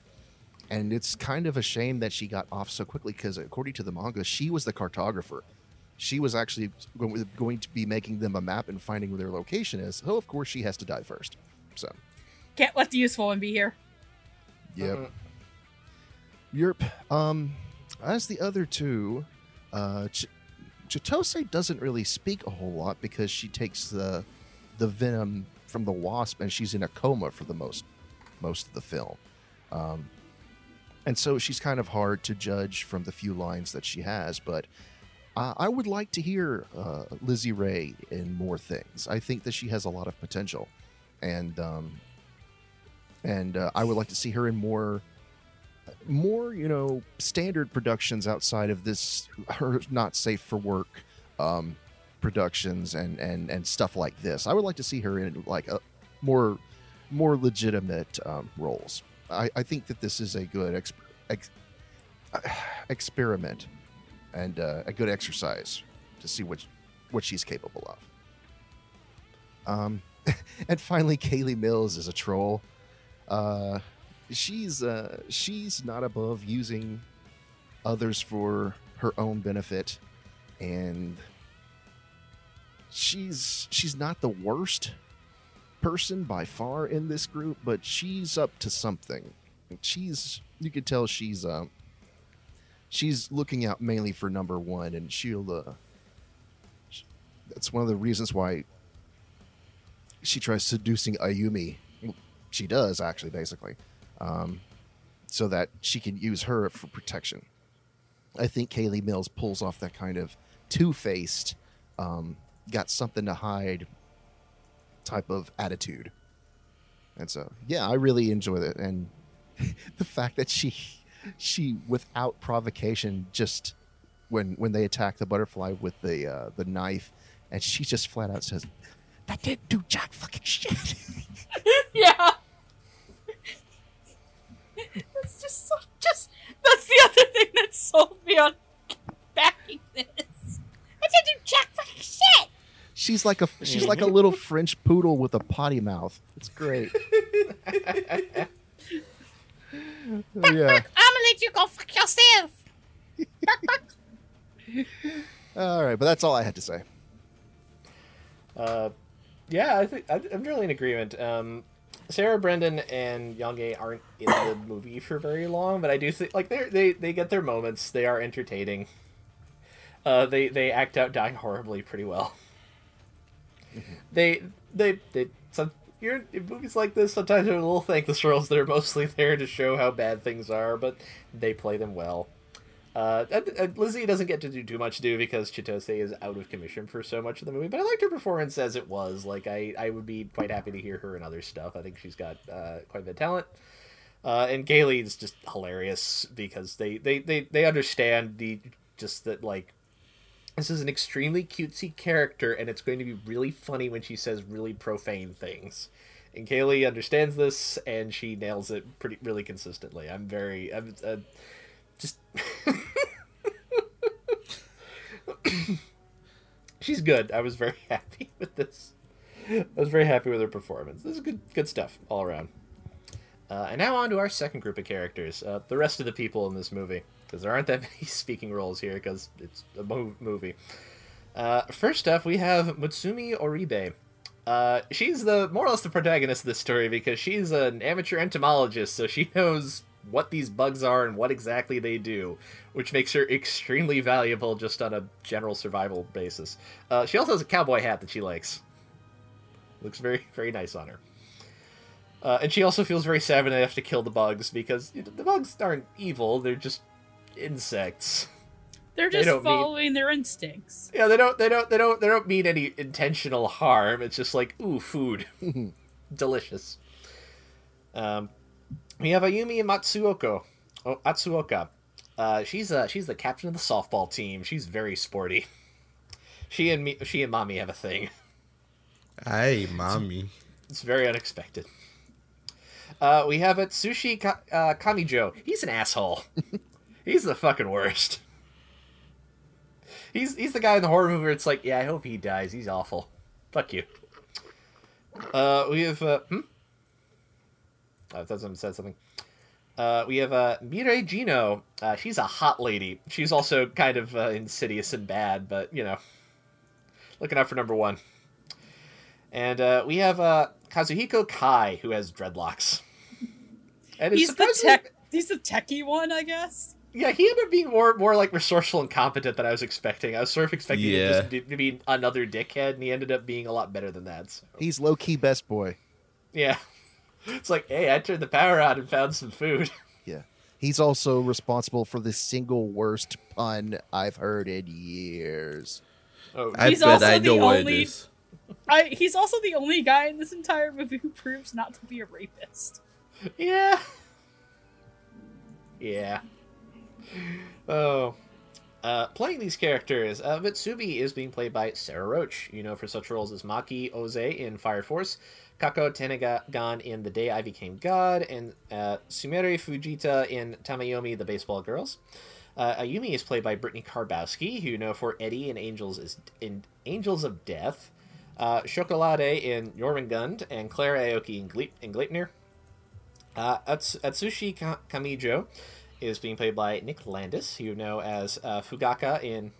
and it's kind of a shame that she got off so quickly because according to the manga, she was the cartographer. She was actually going going to be making them a map and finding where their location is. So of course she has to die first. So Can't let the useful one be here. Yep. Mhm. Yerp. Um, as the other two, uh, Ch- Chitose doesn't really speak a whole lot because she takes the the venom from the wasp and she's in a coma for the most most of the film. Um, and so she's kind of hard to judge from the few lines that she has, but uh, I would like to hear uh, Lizzie Ray in more things. I think that she has a lot of potential, and um, and uh, I would like to see her in more more you know standard productions outside of this her not safe for work um productions and and and stuff like this. I would like to see her in like a more more legitimate um, roles. I i think that this is a good exp- ex- experiment and uh, a good exercise to see what what she's capable of. Um and finally kayli mills is a troll. Uh she's uh she's not above using others for her own benefit and she's she's not the worst person by far in this group but she's up to something. She's you could tell she's uh she's looking out mainly for number one and she'll uh sh- that's one of the reasons why she tries seducing ayumi she does actually basically um, so that she can use her for protection. I think Kayli Mills pulls off that kind of two faced, um, got something to hide type of attitude. And so, yeah, I really enjoy it. And the fact that she, she without provocation, just when when they attack the butterfly with the uh, the knife, and she just flat out says, "That didn't do jack fucking shit." yeah. That's just so, just that's the other thing that sold me on backing this. I didn't do jack fucking shit. She's like a she's like a little French poodle with a potty mouth. It's great. yeah. I'm gonna let you go fuck yourself. All right, but that's all I had to say. Uh, yeah, I think I- I'm really in agreement. Um, Sarah Brendan and Young aren't in the movie for very long, but I do think like they they they get their moments. They are entertaining. Uh, they they act out dying horribly pretty well. They they they some you're in movies like this. Sometimes are little thankless roles that are mostly there to show how bad things are, but they play them well. Uh, Lizzie doesn't get to do too much do because Chitose is out of commission for so much of the movie, but I liked her performance as it was. Like I, I would be quite happy to hear her in other stuff. I think she's got uh, quite a bit of talent. Uh, and Kayli is just hilarious because they, they, they, they understand the just that like this is an extremely cutesy character and it's going to be really funny when she says really profane things. And Kayli understands this and she nails it pretty really consistently. I'm very I'm uh, just she's good. I was very happy with this. I was very happy with her performance. This is good, good stuff all around. Uh, and now on to our second group of characters, uh, the rest of the people in this movie, because there aren't that many speaking roles here, because it's a mo- movie. Uh, first up, we have Mutsumi Oribe. Uh, she's the more or less the protagonist of this story because she's an amateur entomologist, so she knows what these bugs are and what exactly they do, which makes her extremely valuable just on a general survival basis. Uh, she also has a cowboy hat that she likes. Looks very, very nice on her. Uh, and she also feels very savage enough to kill the bugs because you know, the bugs aren't evil; they're just insects. They're just don't need- following their instincts. Yeah, they don't, they don't, they don't, they don't mean any intentional harm. It's just like, ooh, food, delicious. Um, we have Ayumi Matsuoko, oh, Atsuoka. Uh, she's uh, she's the captain of the softball team. She's very sporty. She and me, she and Mami have a thing. Hey, Mami. It's very unexpected. Uh, we have Atsushi Ka- uh, Kamijo. He's an asshole. he's the fucking worst. He's he's the guy in the horror movie where it's like, yeah, I hope he dies. He's awful. Fuck you. Uh, we have uh, hmm. I thought someone said something. Uh, we have uh, Mirai Gino. Uh, she's a hot lady. She's also kind of uh, insidious and bad, but you know, looking out for number one. And uh, we have uh, Kazuhiko Kai, who has dreadlocks. And He's the surprisingly- tech. He's the techie one, I guess. Yeah, he ended up being more more like resourceful and competent than I was expecting. I was sort of expecting him Yeah. just to, to be another dickhead, and he ended up being a lot better than that. So. He's low key best boy. Yeah, it's like, hey, I turned the power on and found some food. Yeah. He's also responsible for the single worst pun I've heard in years. Oh, I He's bet also I know the only- I, he's also the only guy in this entire movie who proves not to be a rapist. Yeah, yeah. Oh, uh, playing these characters, uh, Mutsumi is being played by Sarah Roach. You know for such roles as Maki Oze in Fire Force, Kako Tenegan in The Day I Became God, and uh, Fujita in Tamayomi: The Baseball Girls. Uh, Ayumi is played by Brittany Karbowski, who you know for Eddie in Angels is in Angels of Death. Uh, Chocolade in Jormungand, and Claire Aoki in, Gle- in Gleipnir. Uh, Ats- Atsushi Ka- Kamijo is being played by Nick Landis, who you know as uh, Fugaka in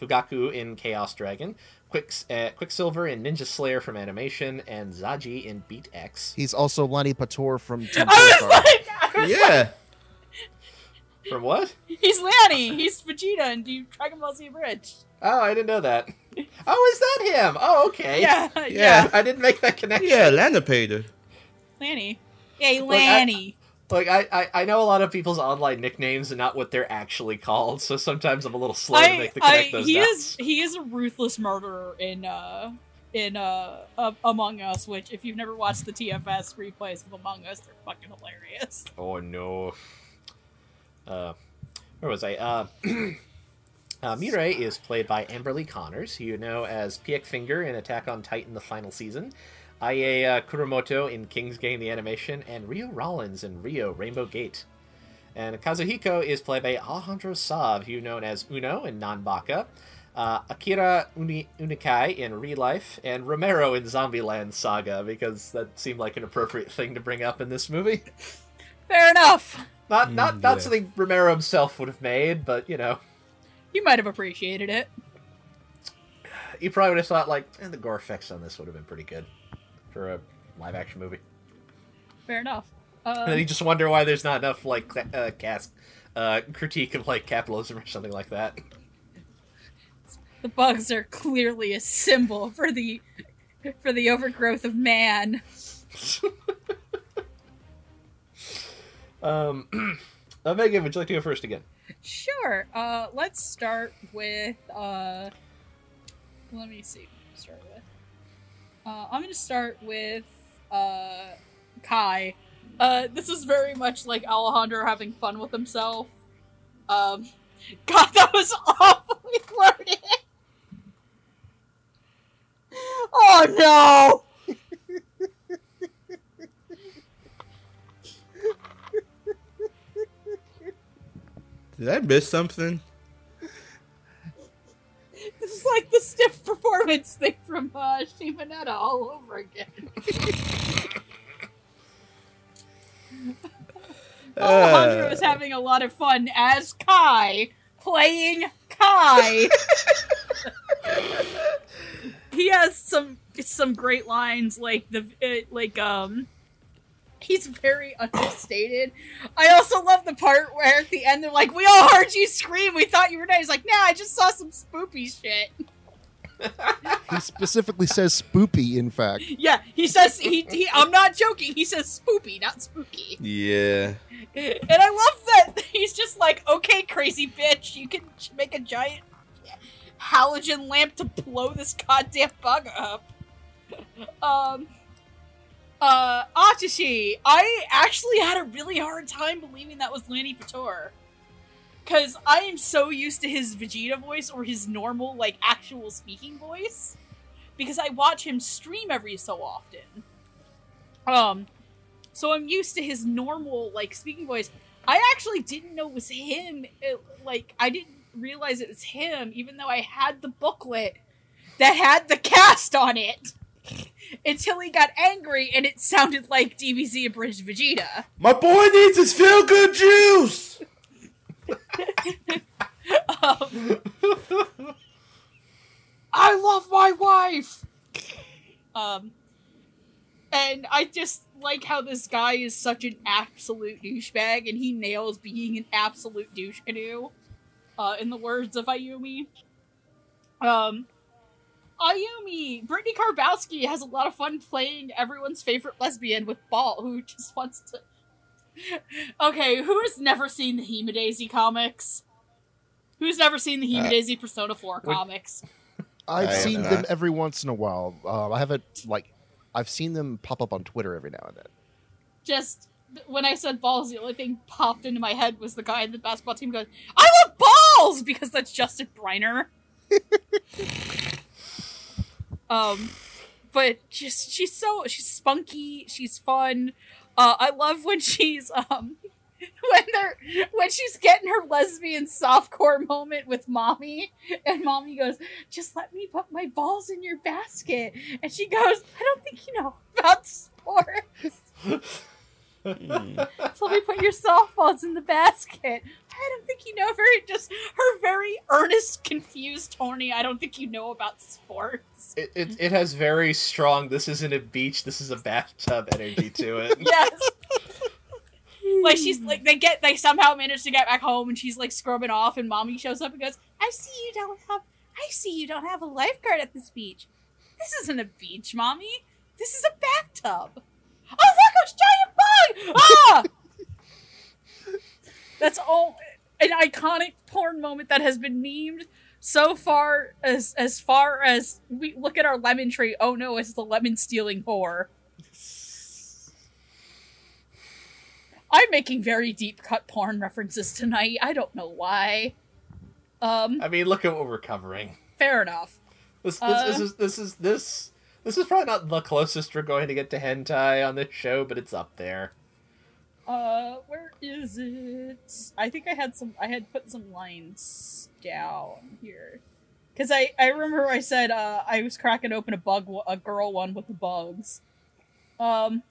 Fugaku in Chaos Dragon, Quicks- uh, Quicksilver in Ninja Slayer from animation, and Zaji in Beat X. He's also Lanipator from Team I was like, I was Yeah. From what? He's Lanny. He's Vegeta in Deep Dragon Ball Z Abridged. Oh, I didn't know that. Oh, is that him? Oh, okay. Yeah, yeah, Yeah. I didn't make that connection. Yeah, Lanipator. Lanny. Hey, Like, I- Lanny. Like I, I, I know a lot of people's online nicknames and not what they're actually called, so sometimes I'm a little slow to make the I, connect those he dots. is he is a ruthless murderer in uh in uh, uh Among Us, which if you've never watched the TFS replays of Among Us, they're fucking hilarious. Oh no. Uh, where was I? Uh, uh, Mirai is played by Amber Lee Connors, who you know as Pieck Finger in Attack on Titan: The Final Season, Aie uh, Kuromoto in King's Game: The Animation, and Rio Rollins in Rio: Rainbow Gate. And Kazuhiko is played by Alejandro Saab, who you know as Uno in Nanbaka, uh, Akira Uni- Unikai in Real Life, and Romero in Zombieland Saga, because that seemed like an appropriate thing to bring up in this movie. Fair enough. Not not Mm, not yeah. something Romero himself would have made, but you know, You might have appreciated it. you probably would have thought like eh, the gore effects on this would have been pretty good for a live action movie. Fair enough. and then you Um, just wonder why there's not enough like uh, cast uh, critique of like capitalism or something like that. the bugs are clearly a symbol for the for the overgrowth of man. Um, uh, Megan, would you like to go first again? Sure. Uh, let's start with. Uh, let me see. Uh, I'm gonna start with uh, Kai. Uh, this is very much like Alejandro having fun with himself. Um, God, that was awfully worded. Oh no! Did I miss something? Is like the stiff performance thing from uh, Shimonetta all over again. Alejandro is having a lot of fun as Kai, playing Kai. he has some some great lines, like the uh, like um. He's very understated. I also love the part where at the end they're like, "We all heard you scream. We thought you were dead." He's like, "Nah, I just saw some spoopy shit." He specifically says spoopy, in fact. Yeah, he says he, he. I'm not joking. He says spoopy, not spooky. Yeah. And I love that he's just like, okay, crazy bitch, you can make a giant halogen lamp to blow this goddamn bug up. Um, uh, Achishi, I actually had a really hard time believing that was Lanipator. Because I am so used to his Vegeta voice or his normal, like, actual speaking voice. Because I watch him stream every so often. Um, so I'm used to his normal, like, speaking voice. I actually didn't know it was him. It, like, I didn't realize it was him, even though I had the booklet that had the cast on it. Until he got angry and it sounded like DBZ abridged Vegeta. My boy needs his feel good juice. Um, I love my wife. Um, and I just like how this guy is such an absolute douchebag, and he nails being an absolute douche canoe. Uh, in the words of Ayumi. Um, Ayumi, Brittany Karbowski has a lot of fun playing everyone's favorite lesbian with Ball, who just wants to. okay, who has never seen the Hema Daisy comics? Who's never seen the Hemadaisy Persona 4 comics? I've I have seen them every once in a while. Uh, I haven't like I've seen them pop up on Twitter every now and then. Just when I said balls, the only thing popped into my head was the guy in the basketball team goes, "I love balls" because that's Justin Briner. um, but just she's so she's spunky, she's fun. Uh, I love when she's um when they're when she's getting her lesbian softcore moment with Mami, and Mami goes, "Just let me put my balls in your basket," and she goes, "I don't think you know about sports." So let me put your softballs in the basket. I don't think you know very just her very earnest, confused Tony. I don't think you know about sports. It, it, it has very strong, this isn't a beach, this is a bathtub energy to it. Yes. like she's like they get they somehow manage to get back home and she's like scrubbing off and Mami shows up and goes, I see you don't have I see you don't have a lifeguard at this beach. This isn't a beach, Mami. This is a bathtub. Oh look, a giant bug! Ah! That's all an iconic porn moment that has been memed so far as as far as we look at our lemon tree. Oh no, it's the lemon stealing whore. I'm making very deep cut porn references tonight. I don't know why. Um, I mean, look at what we're covering. fair enough. This, this, Uh, this is this is this this is probably not the closest we're going to get to hentai on this show, but it's up there. Uh, where is it? I think I had some. I had put some lines down here, because I I remember I said uh I was cracking open a bug a girl one with the bugs. Um.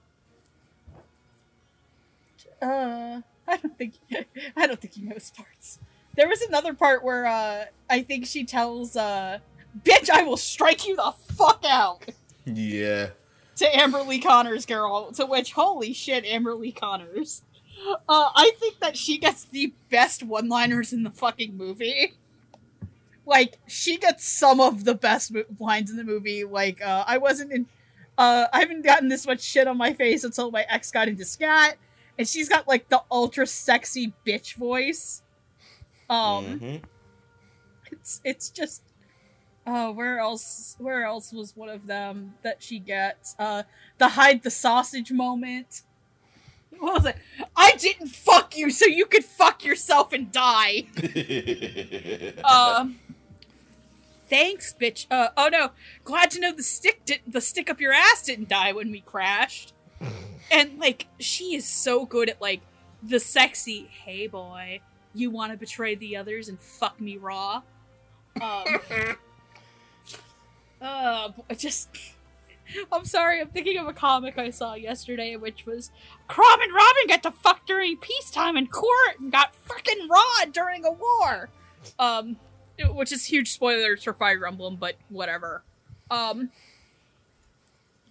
Uh, I don't think I don't think he knows parts. There was another part where uh I think she tells uh, "Bitch, I will strike you the fuck out." Yeah. to Amber Lee Connors girl, to which holy shit, Amber Lee Connors. Uh, I think that she gets the best one-liners in the fucking movie. Like she gets some of the best mo- lines in the movie. Like uh, I wasn't in, uh, I haven't gotten this much shit on my face until my ex got into scat, and she's got like the ultra sexy bitch voice. Um, Mhm. it's it's just oh where else where else was one of them that she gets? Uh the hide the sausage moment. What was it? I didn't fuck you so you could fuck yourself and die. Um thanks bitch. Uh oh no. Glad to know the stick did the stick up your ass didn't die when we crashed. And like she is so good at like the sexy hey boy you want to betray the others and fuck me raw? Um uh just i'm sorry i'm thinking of a comic i saw yesterday which was Chrom and Robin get to fuck during peacetime in court and got fucking raw during a war um which is huge spoilers for fire emblem but whatever um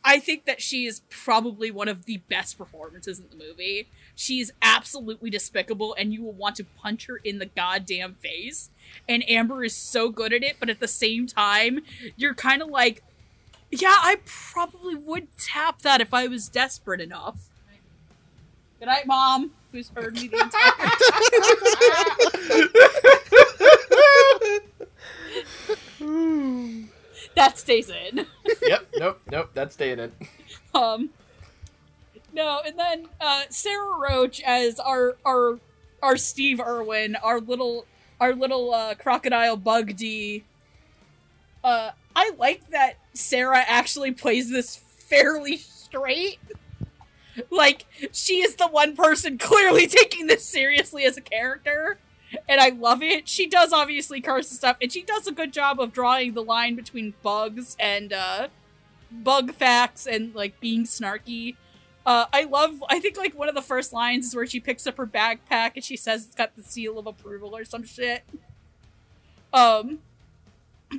I think that she is probably one of the best performances in the movie. She is absolutely despicable, and you will want to punch her in the goddamn face. And Amber is so good at it, but at the same time, you're kind of like, yeah, I probably would tap that if I was desperate enough. Good night, Mom, who's heard me the entire that stays in. yep, nope, nope, that's staying in. Um, no, and then uh, Sarah Roach as our our our Steve Irwin, our little our little uh, crocodile Bug D. Uh, I like that Sarah actually plays this fairly straight. Like she is the one person clearly taking this seriously as a character, and I love it. She does obviously curse and stuff, and she does a good job of drawing the line between bugs and uh, bug facts and like being snarky. Uh, I love. I think like one of the first lines is where she picks up her backpack and she says it's got the seal of approval or some shit. Um,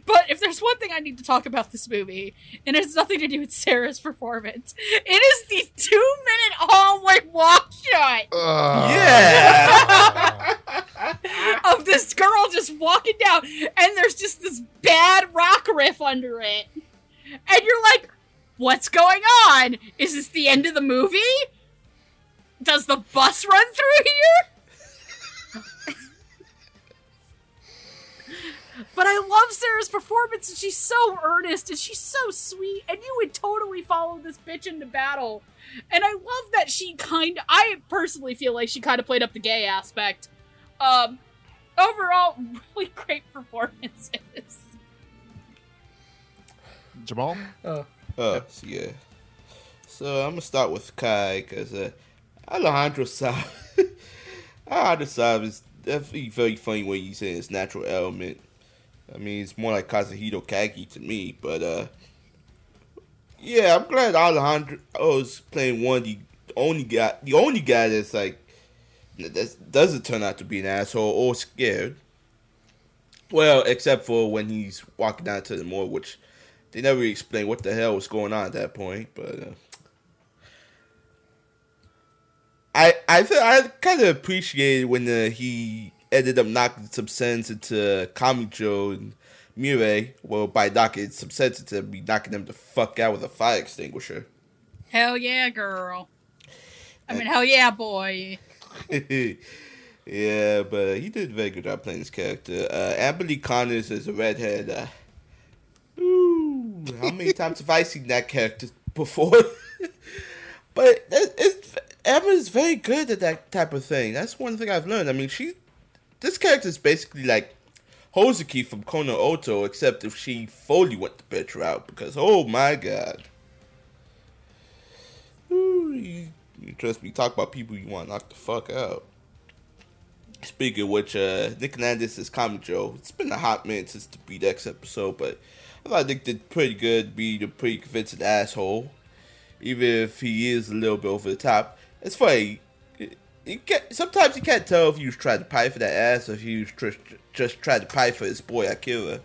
but if there's one thing I need to talk about this movie, and it has nothing to do with Sarah's performance, it is the two minute hallway walk shot Yeah. of this girl just walking down, and there's just this bad rock riff under it, and you're like, "What's going on? Is this the end of the movie? Does the bus run through here?" But I love Sarah's performance, and she's so earnest, and she's so sweet, and you would totally follow this bitch into battle. And I love that she kind. I personally feel like she kind of played up the gay aspect. Um, overall, really great performances. Jamal? Uh, so yeah. So I'm gonna start with Kai because uh, Alejandro Saab, Alejandro Saab is definitely very funny when you say his natural element. I mean, it's more like Kazuhito Kagi to me, but uh, yeah, I'm glad Alejandro is playing one of the only guy, the only guy that's like that doesn't turn out to be an asshole or scared. Well, except for when he's walking down to the mall, which they never explain what the hell was going on at that point. But uh, I I th- I kind of appreciated when uh, he ended up knocking some sense into Kamijo and Mirai. Well, by knocking some sense into be knocking them the fuck out with a fire extinguisher. Hell yeah, girl. I mean, hell yeah, boy. yeah, but he did a very good job playing this character. Uh, Amber Lee Connors as a redhead. Uh, how many times have I seen that character before? but it, Amber is very good at that type of thing. That's one thing I've learned. I mean, she, this character is basically like Hozuki from Kono Oto, except if she fully went the bitch route. Because oh my god. Ooh, you, you trust me, talk about people you want to knock the fuck out. Speaking of which, uh, Nick Hernandez is Kamijo. It's been a hot minute since the Beat X episode, but I thought Nick did pretty good, being a pretty convincing asshole. Even if he is a little bit over the top. It's funny. You can't, sometimes you can't tell if he was trying to pie for that ass or if he was just, just trying to pie for his boy Akira.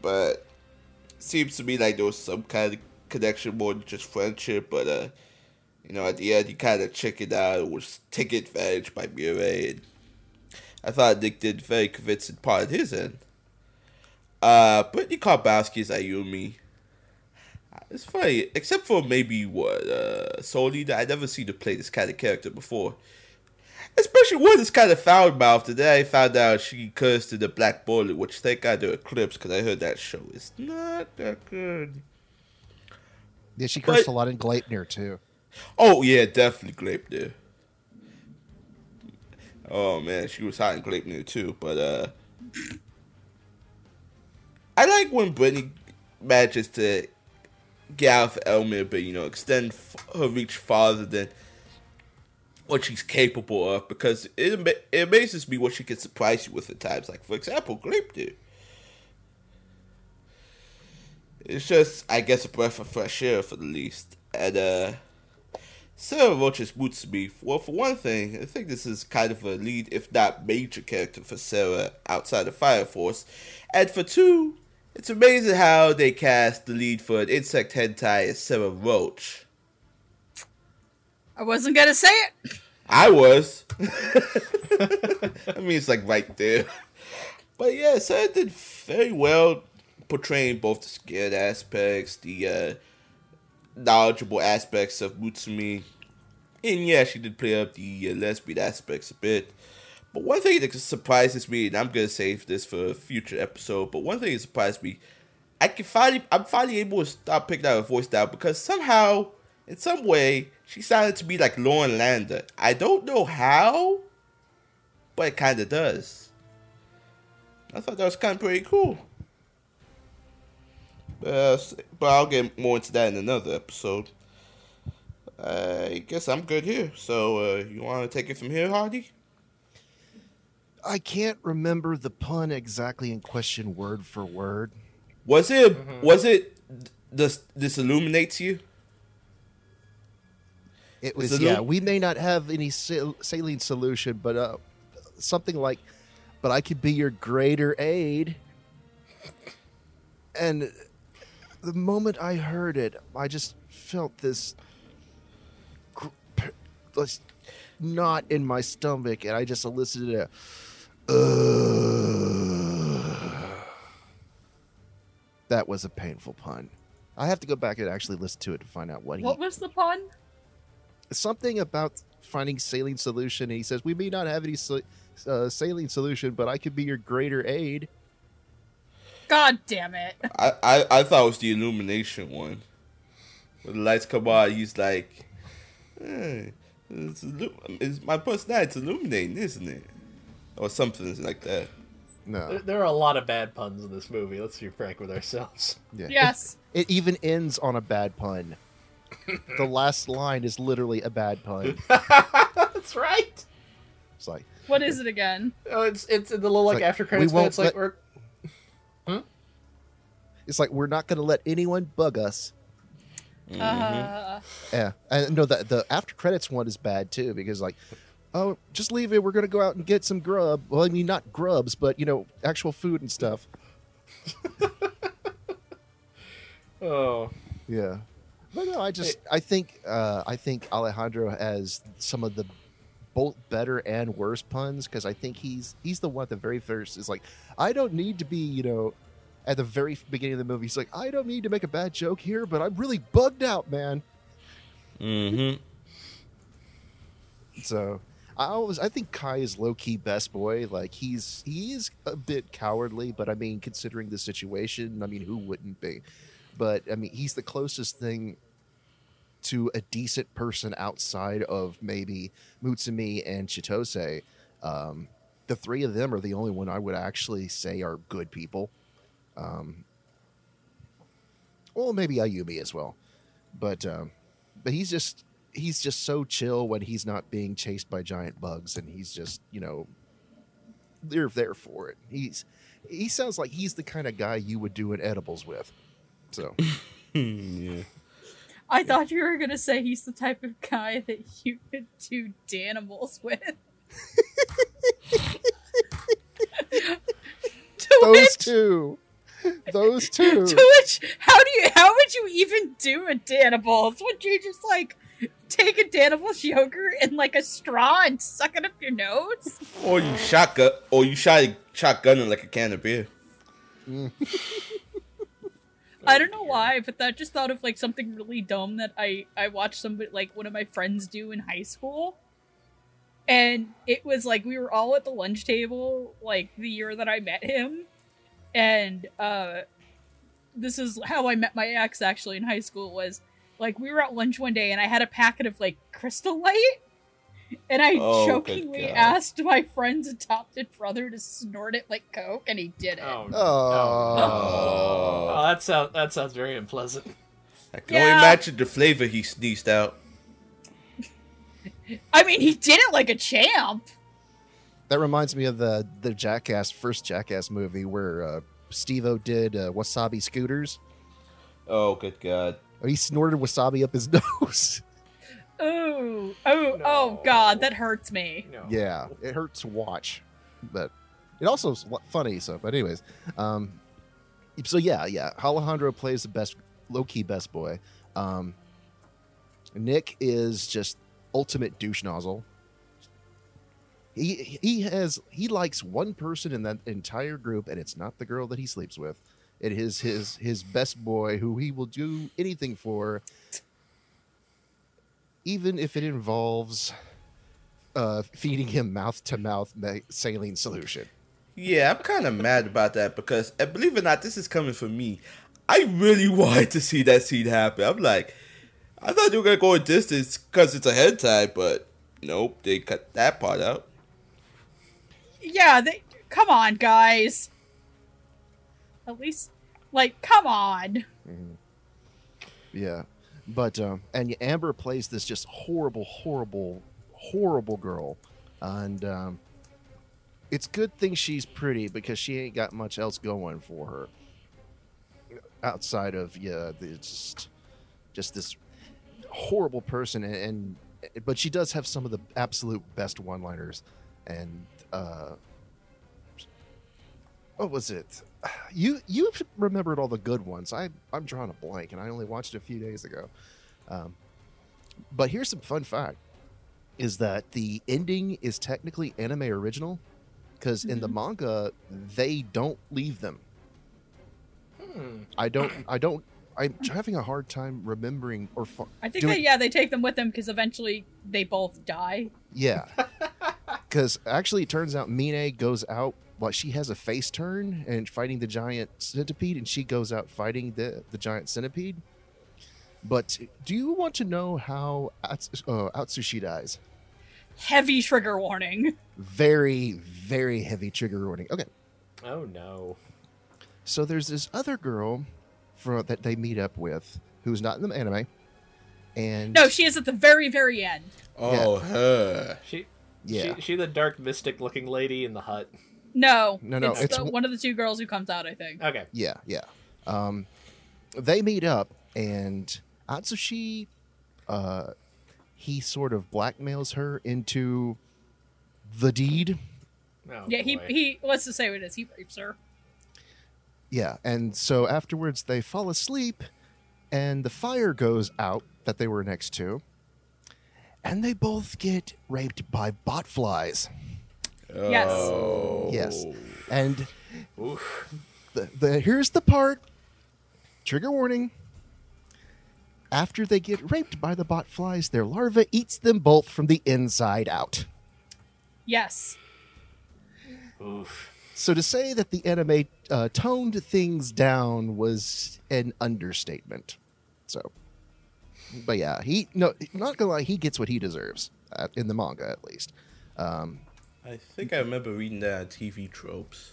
But seems to me like there was some kind of connection more than just friendship, but uh, you know, at the end he kind of chickened out and was taken advantage by Mirai, and I thought Nick did very convincing part of his end. Uh, Brittany Karbowski is Ayumi. It's funny, except for maybe what uh, Soli that I never seen to play this kind of character before. Especially one that's kind of foul mouthed. Today I found out she cursed in the Black Bullet, which thank God there are clips because I heard that show is not that good. Yeah, she cursed But- a lot in Gleipnir too. Oh yeah, definitely Gleipnir. Oh man, she was hot in Gleipnir too. But uh, I like when Brittany manages to get out of Elmer, but you know, extend her reach farther than what she's capable of because it it amazes me what she can surprise you with at times. Like for example, Gleipnir. It's just, I guess, a breath of fresh air for the least. And uh, Sarah Roach's me. well, for one thing, I think this is kind of a lead, if not major character for Sarah outside of Fire Force. And for two, it's amazing how they cast the lead for an insect hentai as Sarah Roach. I wasn't gonna say it. I was. I mean, it's like right there. But yeah, Sarah did very well portraying both the scared aspects, the uh, knowledgeable aspects of Mutsumi. And yeah, she did play up the uh, lesbian aspects a bit. But one thing that surprises me, and I'm gonna save this for a future episode, but one thing that surprised me, I can finally, I'm finally able to stop picking out her voice now because somehow, in some way, she sounded to be like Lauren Landa. I don't know how, but it kind of does. I thought that was kind of pretty cool. Uh, but I'll get more into that in another episode. I guess I'm good here. So uh, you want to take it from here, Hardy? I can't remember the pun exactly in question word for word. Was it? Was it? This this illuminates you. It Is was it yeah. a- We may not have any sal- saline solution, but uh, something like, "But I could be your greater aid." And the moment I heard it, I just felt this gr- p- this knot in my stomach, and I just elicited a. "Ugh." That was a painful pun. I have to go back and actually listen to it to find out what he What was the pun? something about finding saline solution and he says we may not have any sa- uh, saline solution but i could be your Gatorade God damn it. I, I I thought it was the illumination one. When the lights come on, he's like, eh, it's, illu- it's my personality's illuminating, isn't it? Or something like that. no There, there are a lot of bad puns in this movie. Let's be frank with ourselves. yeah. Yes. it even ends on a bad pun the last line is literally a bad pun That's right. it's like What is it again? Oh, it's it's in the little like, like, after we credits. won't bit, It's like let- we're it's like we're not going to let anyone bug us Uh, yeah and no the, the after credits one is bad too because like oh just leave it. We're going to go out and get some grub. Well i mean not grubs but you know actual food and stuff. Oh. Yeah. But no, I just I think uh, I think Alejandro has some of the both better and worse puns because I think he's he's the one at the very first is like I don't need to be you know at the very beginning of the movie he's like I don't need to make a bad joke here but I'm really bugged out man. Mm-hmm. so I always I think Kai is low key best boy like he's he is a bit cowardly but I mean considering the situation I mean who wouldn't be but I mean he's the closest thing to a decent person outside of maybe Mutsumi and Chitose. Um, the three of them are the only one I would actually say are good people. Um, well, maybe Ayumi as well, but um, but he's just he's just so chill when he's not being chased by giant bugs, and he's just you know they're there for it. He's he sounds like he's the kind of guy you would do an edibles with. So yeah. I thought you were gonna say he's the type of guy that you could do Danimals with. to those which, two, those two. to which, how do you, how would you even do a Danimal's? Would you just like take a Danimals yogurt and like a straw and suck it up your nose? Or you shotgun, or you shot shotgunning like a can of beer. I don't know why, but that just thought of like something really dumb that I I watched somebody like one of my friends do in high school. And it was like we were all at the lunch table like the year that I met him. And uh this is how I met my ex actually in high school was like we were at lunch one day and I had a packet of like crystal light and I Oh, jokingly asked my friend's adopted brother to snort it like coke and he did it. oh, Oh, oh that sounds that sounds very unpleasant. I can Yeah. only imagine the flavor he sneezed out. I mean, he did it like a champ. that reminds me of the the Jackass first Jackass movie where uh, Steve-O did uh, wasabi scooters. Oh, good God. He snorted wasabi up his nose. Ooh, oh, oh, God, that hurts me. No. yeah, it hurts to watch, but it also is funny. So, but anyways, um, so yeah, yeah, Alejandro plays the best, low key best boy. Um, Nick is just ultimate douche nozzle. He he has he likes one person in that entire group, and it's not the girl that he sleeps with. It is his his best boy who he will do anything for, even if it involves uh, feeding him mouth to mouth saline solution. Yeah, I'm kind of mad about that because, and believe it or not, this is coming from me. I really wanted to see that scene happen. I'm like, I thought you were gonna go a distance because it's a head tie, but nope, they cut that part out. Yeah, they come on, guys. At least, like, come on. Yeah, but um, and Amber plays this just horrible, horrible, horrible girl, and um, it's good thing she's pretty because she ain't got much else going for her outside of yeah, just just this horrible person, and, and but she does have some of the absolute best one-liners, and uh, what was it? You you remembered all the good ones. I I'm drawing a blank, and I only watched it a few days ago. Um, but here's some fun fact: is that the ending is technically anime original, because in the manga they don't leave them. I don't. I don't. I'm having a hard time remembering or. Fu- I think doing- that yeah, they take them with them because eventually they both die. Yeah. Because actually, it turns out Mine goes out. Well, she has a face turn and fighting the giant centipede, and she goes out fighting the, the giant centipede. But do you want to know how Ats- uh, Atsushi dies? Heavy trigger warning. Very, very heavy trigger warning. Okay. Oh no. So there's this other girl for, that they meet up with who's not in the anime. And No, she is at the very, very end. Oh, her. She. Yeah. She, she the dark mystic looking lady in the hut. No, No, no, it's, it's the, w- one of the two girls who comes out. I think. Okay. Yeah, yeah. Um, they meet up, and Atsushi, uh, he sort of blackmails her into the deed. Oh, yeah, he boy. he. Let's just say what it is. He rapes her. Yeah, and so afterwards they fall asleep, and the fire goes out that they were next to, and they both get raped by botflies. Yes. Oh. Yes, and the, the here's the part. Trigger warning. After they get raped by the botflies, their larva eats them both from the inside out. Yes. Oof. So to say that the anime uh, toned things down was an understatement. So, but yeah, he no, not gonna lie, he gets what he deserves uh, in the manga at least. Um, I think I remember reading that on TV tropes.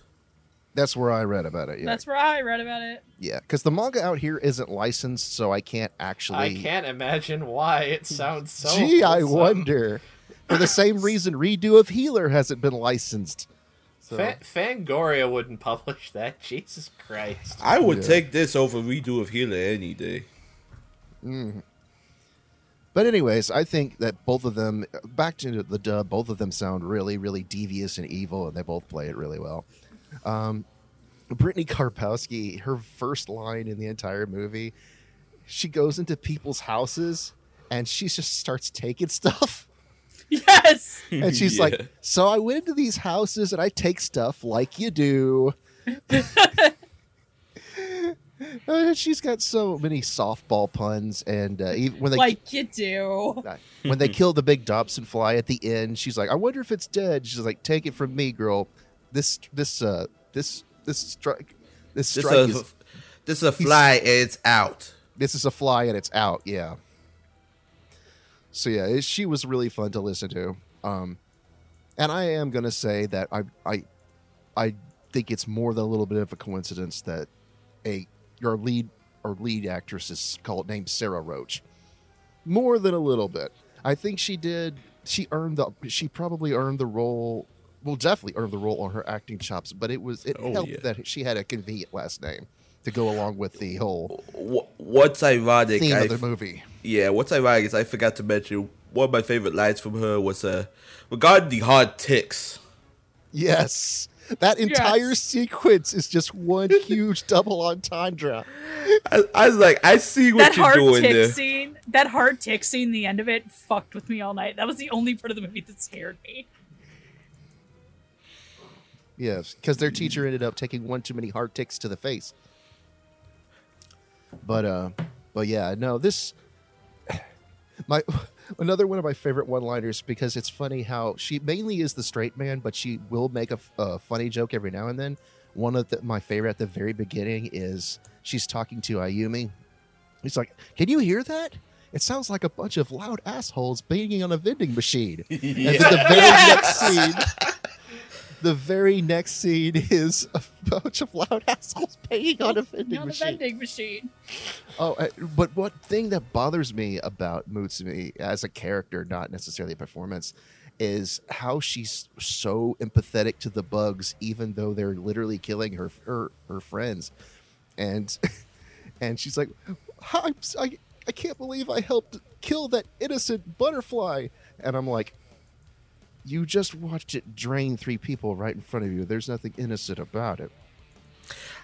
that's where I read about it. Yeah, That's where I read about it. yeah, because the manga out here isn't licensed, so I can't actually. I can't imagine why it sounds so. Gee, I wonder. For the same reason, redo of Healer hasn't been licensed. So, Fa- Fangoria wouldn't publish that. Jesus Christ. I would Yeah. take this over redo of Healer any day. Mm. But anyways, I think that both of them, back to the dub, both of them sound really, really devious and evil, and they both play it really well. Um, Brittney Karbowski, her first line in the entire movie, she goes into people's houses and she just starts taking stuff. Yes. And she's Yeah. like, "So I went into these houses and I take stuff like you do." And she's got so many softball puns, and uh, even when they like you do. Uh, when they kill the big Dobson fly at the end, she's like, "I wonder if it's dead." She's like, "Take it from me, girl. This, this, uh, this, this strike, this This strike a, is this is a fly and it's out. this is a fly and it's out." Yeah. So yeah, it, she was really fun to listen to. Um, and I am gonna say that I, I, I think it's more than a little bit of a coincidence that a your lead or lead actress is called named Sarah Roach. More than a little bit. I think she did. She earned the. She probably earned the role. Well, definitely earned the role on her acting chops. But it was it Oh, helped yeah. that she had a convenient last name to go along with the whole What's ironic? theme I of the movie. Yeah, what's ironic is I forgot to mention one of my favorite lines from her was uh, regarding the hard ticks. Yes. That entire sequence is just one huge double entendre. I, I was like, I see what That you're hard doing tick there. scene, that hard tick scene, the end of it fucked with me all night. That was the only part of the movie that scared me. Yes, because their teacher ended up taking one too many hard ticks to the face. But uh, but yeah, no, this my another one of my favorite one-liners because it's funny how she mainly is the straight man, but she will make a funny joke every now and then. One of the, my favorite at the very beginning is she's talking to Ayumi. He's like, "Can you hear that?" It sounds like a bunch of loud assholes banging on a vending machine. And then the very next scene, the very next scene is a bunch of loud assholes paying on a vending On machine. vending machine. Oh, but what thing that bothers me about Mutsumi as a character, not necessarily a performance, is how she's so empathetic to the bugs, even though they're literally killing her her, her friends, and and she's like, s- I I can't believe I helped kill that innocent butterfly, and I'm like. You just watched it drain three people right in front of you. There's nothing innocent about it.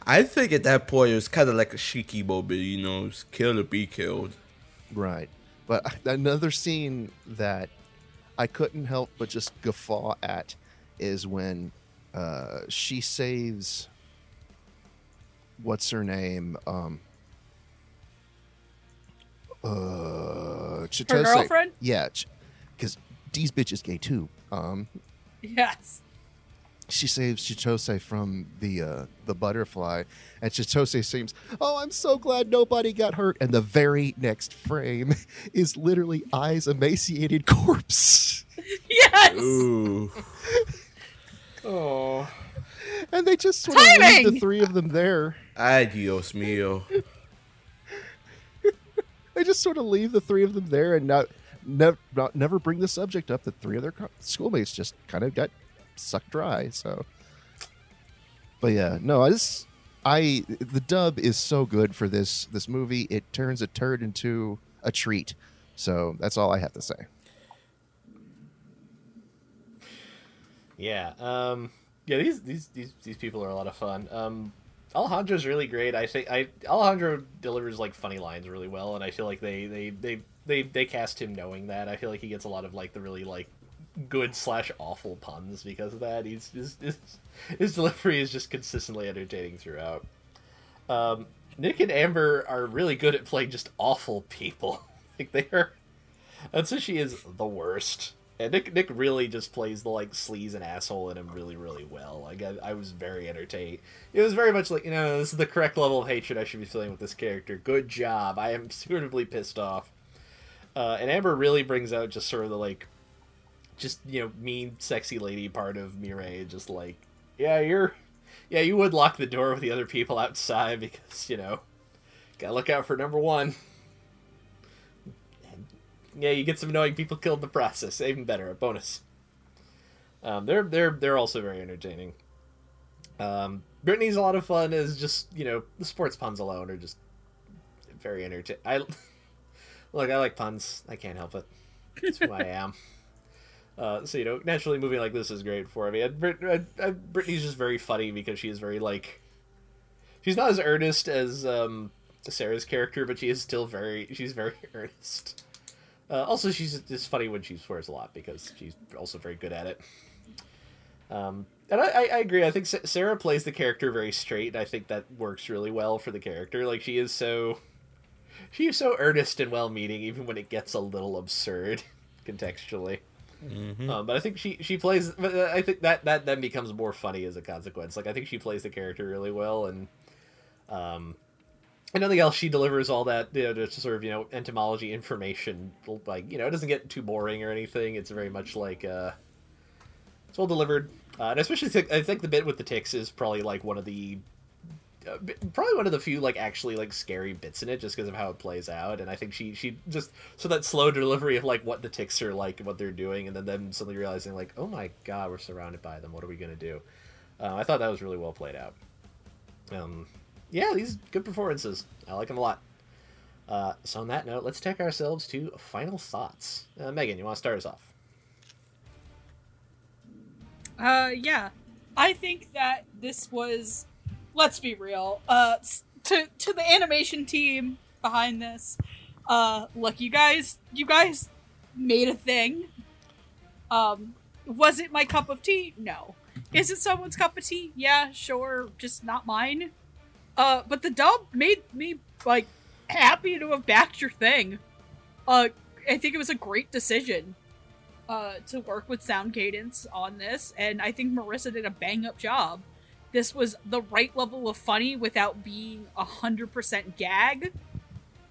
I think at that point it was kind of like a Shiki moment, you know, it's kill or be killed. Right. But another scene that I couldn't help but just guffaw at is when uh, she saves what's her name? Um, uh, Chitose. girlfriend? Yeah, because these bitches gay too. Um, Yes. she saves Chitose from the uh, the butterfly, and Chitose seems, "Oh, I'm so glad nobody got hurt." And the very next frame is literally eyes emaciated corpse, Yes. Ooh. Oh. and they just sort of leave the three of them there. Ay, Dios mío. They just sort of leave the three of them there and not. Never, never bring the subject up that three of their schoolmates just kind of got sucked dry. So, but yeah, no, I just I the dub is so good for this this movie. It turns a turd into a treat. So that's all I have to say. Yeah. Um. Yeah. These these these these people are a lot of fun. Um. Alejandro's really great. I say I Alejandro delivers like funny lines really well, and I feel like they they they they they cast him knowing that. I feel like he gets a lot of like the really like good slash awful puns because of that. He's his his, his delivery is just consistently entertaining throughout. Um, Nick and Amber are really good at playing just awful people. like they are. She is the worst. And Nick Nick really just plays the like sleaze and asshole in him really really well. Like I, I was very entertained. It was very much like you know this is the correct level of hatred I should be feeling with this character. Good job. I am suitably pissed off. Uh, and Amber really brings out just sort of the like, just you know mean sexy lady part of Mireille. Just like yeah you're, yeah you would lock the door with the other people outside because you know, gotta look out for number one yeah, you get some annoying people killed in the process. Even better, a bonus. Um, they're they're they're also very entertaining. Um, Brittany's a lot of fun. Is just you know the sports puns alone are just very entertaining. I look, I like puns. I can't help it. That's who I am. Uh, so you know, naturally, a movie like this is great for me. And Brit- uh, uh, Brittany's just very funny because she is very like, she's not as earnest as um, Sarah's character, but she is still very, she's very earnest. Uh, also, she's just funny when she swears a lot because she's also very good at it. Um, and I, I, I agree. I think Sarah plays the character very straight, and I think that works really well for the character. Like she is so, she is so earnest and well-meaning, even when it gets a little absurd contextually. Um, but I think she she plays. But uh, I think that that then becomes more funny as a consequence. Like I think she plays the character really well, and um, and nothing else. She delivers all that you know, just sort of you know entomology information. Like you know, it doesn't get too boring or anything. It's very much like uh, it's well delivered. Uh, and especially think, I think the bit with the ticks is probably like one of the probably one of the few like actually like scary bits in it just because of how it plays out and i think she she just so that slow delivery of like what the ticks are like what they're doing and then them suddenly realizing like oh my god we're surrounded by them. What are we to do? Uh, i thought that was really well played out. Um yeah these good performances. I like them a lot. Uh, so on that note let's take ourselves to final thoughts. Uh, megan you want to start us off? Uh, yeah. I think that this was, let's be real, uh, to, to the animation team behind this, uh, look, you guys, you guys made a thing. Um, was it my cup of tea? No. Is it someone's cup of tea? Yeah, sure, just not mine. Uh, but the dub made me, like, happy to have backed your thing. Uh, I think it was a great decision uh, to work with Sound Cadence on this, and I think Marissa did a bang up job. This was the right level of funny without being a hundred percent gag.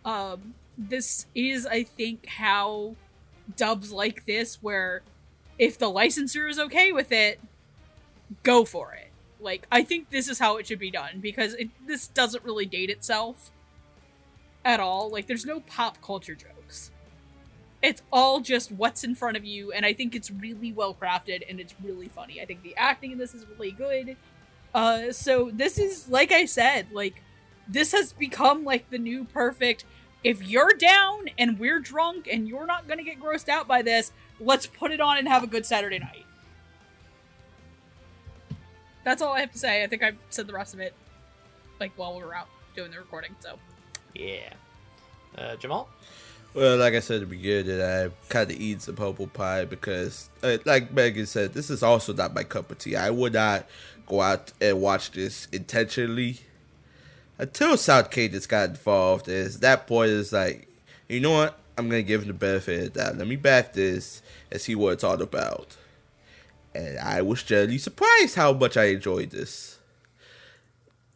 Um, this is, I think, how dubs like this, where if the licensor is okay with it, go for it. Like, I think this is how it should be done because it, this doesn't really date itself at all. Like, there's no pop culture jokes. It's all just what's in front of you, and I think it's really well crafted and it's really funny. I think the acting in this is really good. Uh, so this is like I said, like this has become like the new perfect. If you're down and we're drunk and you're not gonna get grossed out by this, let's put it on and have a good Saturday night. That's all I have to say. I think I've said the rest of it, like while we were out doing the recording. So Yeah. Uh, Jamal? Well, like I said at the beginning, I kind of eat some humble pie because, uh, like Megan said, this is also not my cup of tea. I would not go out and watch this intentionally until Sound Cadence got involved. Is that point is like, you know what? I'm gonna give him the benefit of that. Let me back this and see what it's all about. And I was generally surprised how much I enjoyed this.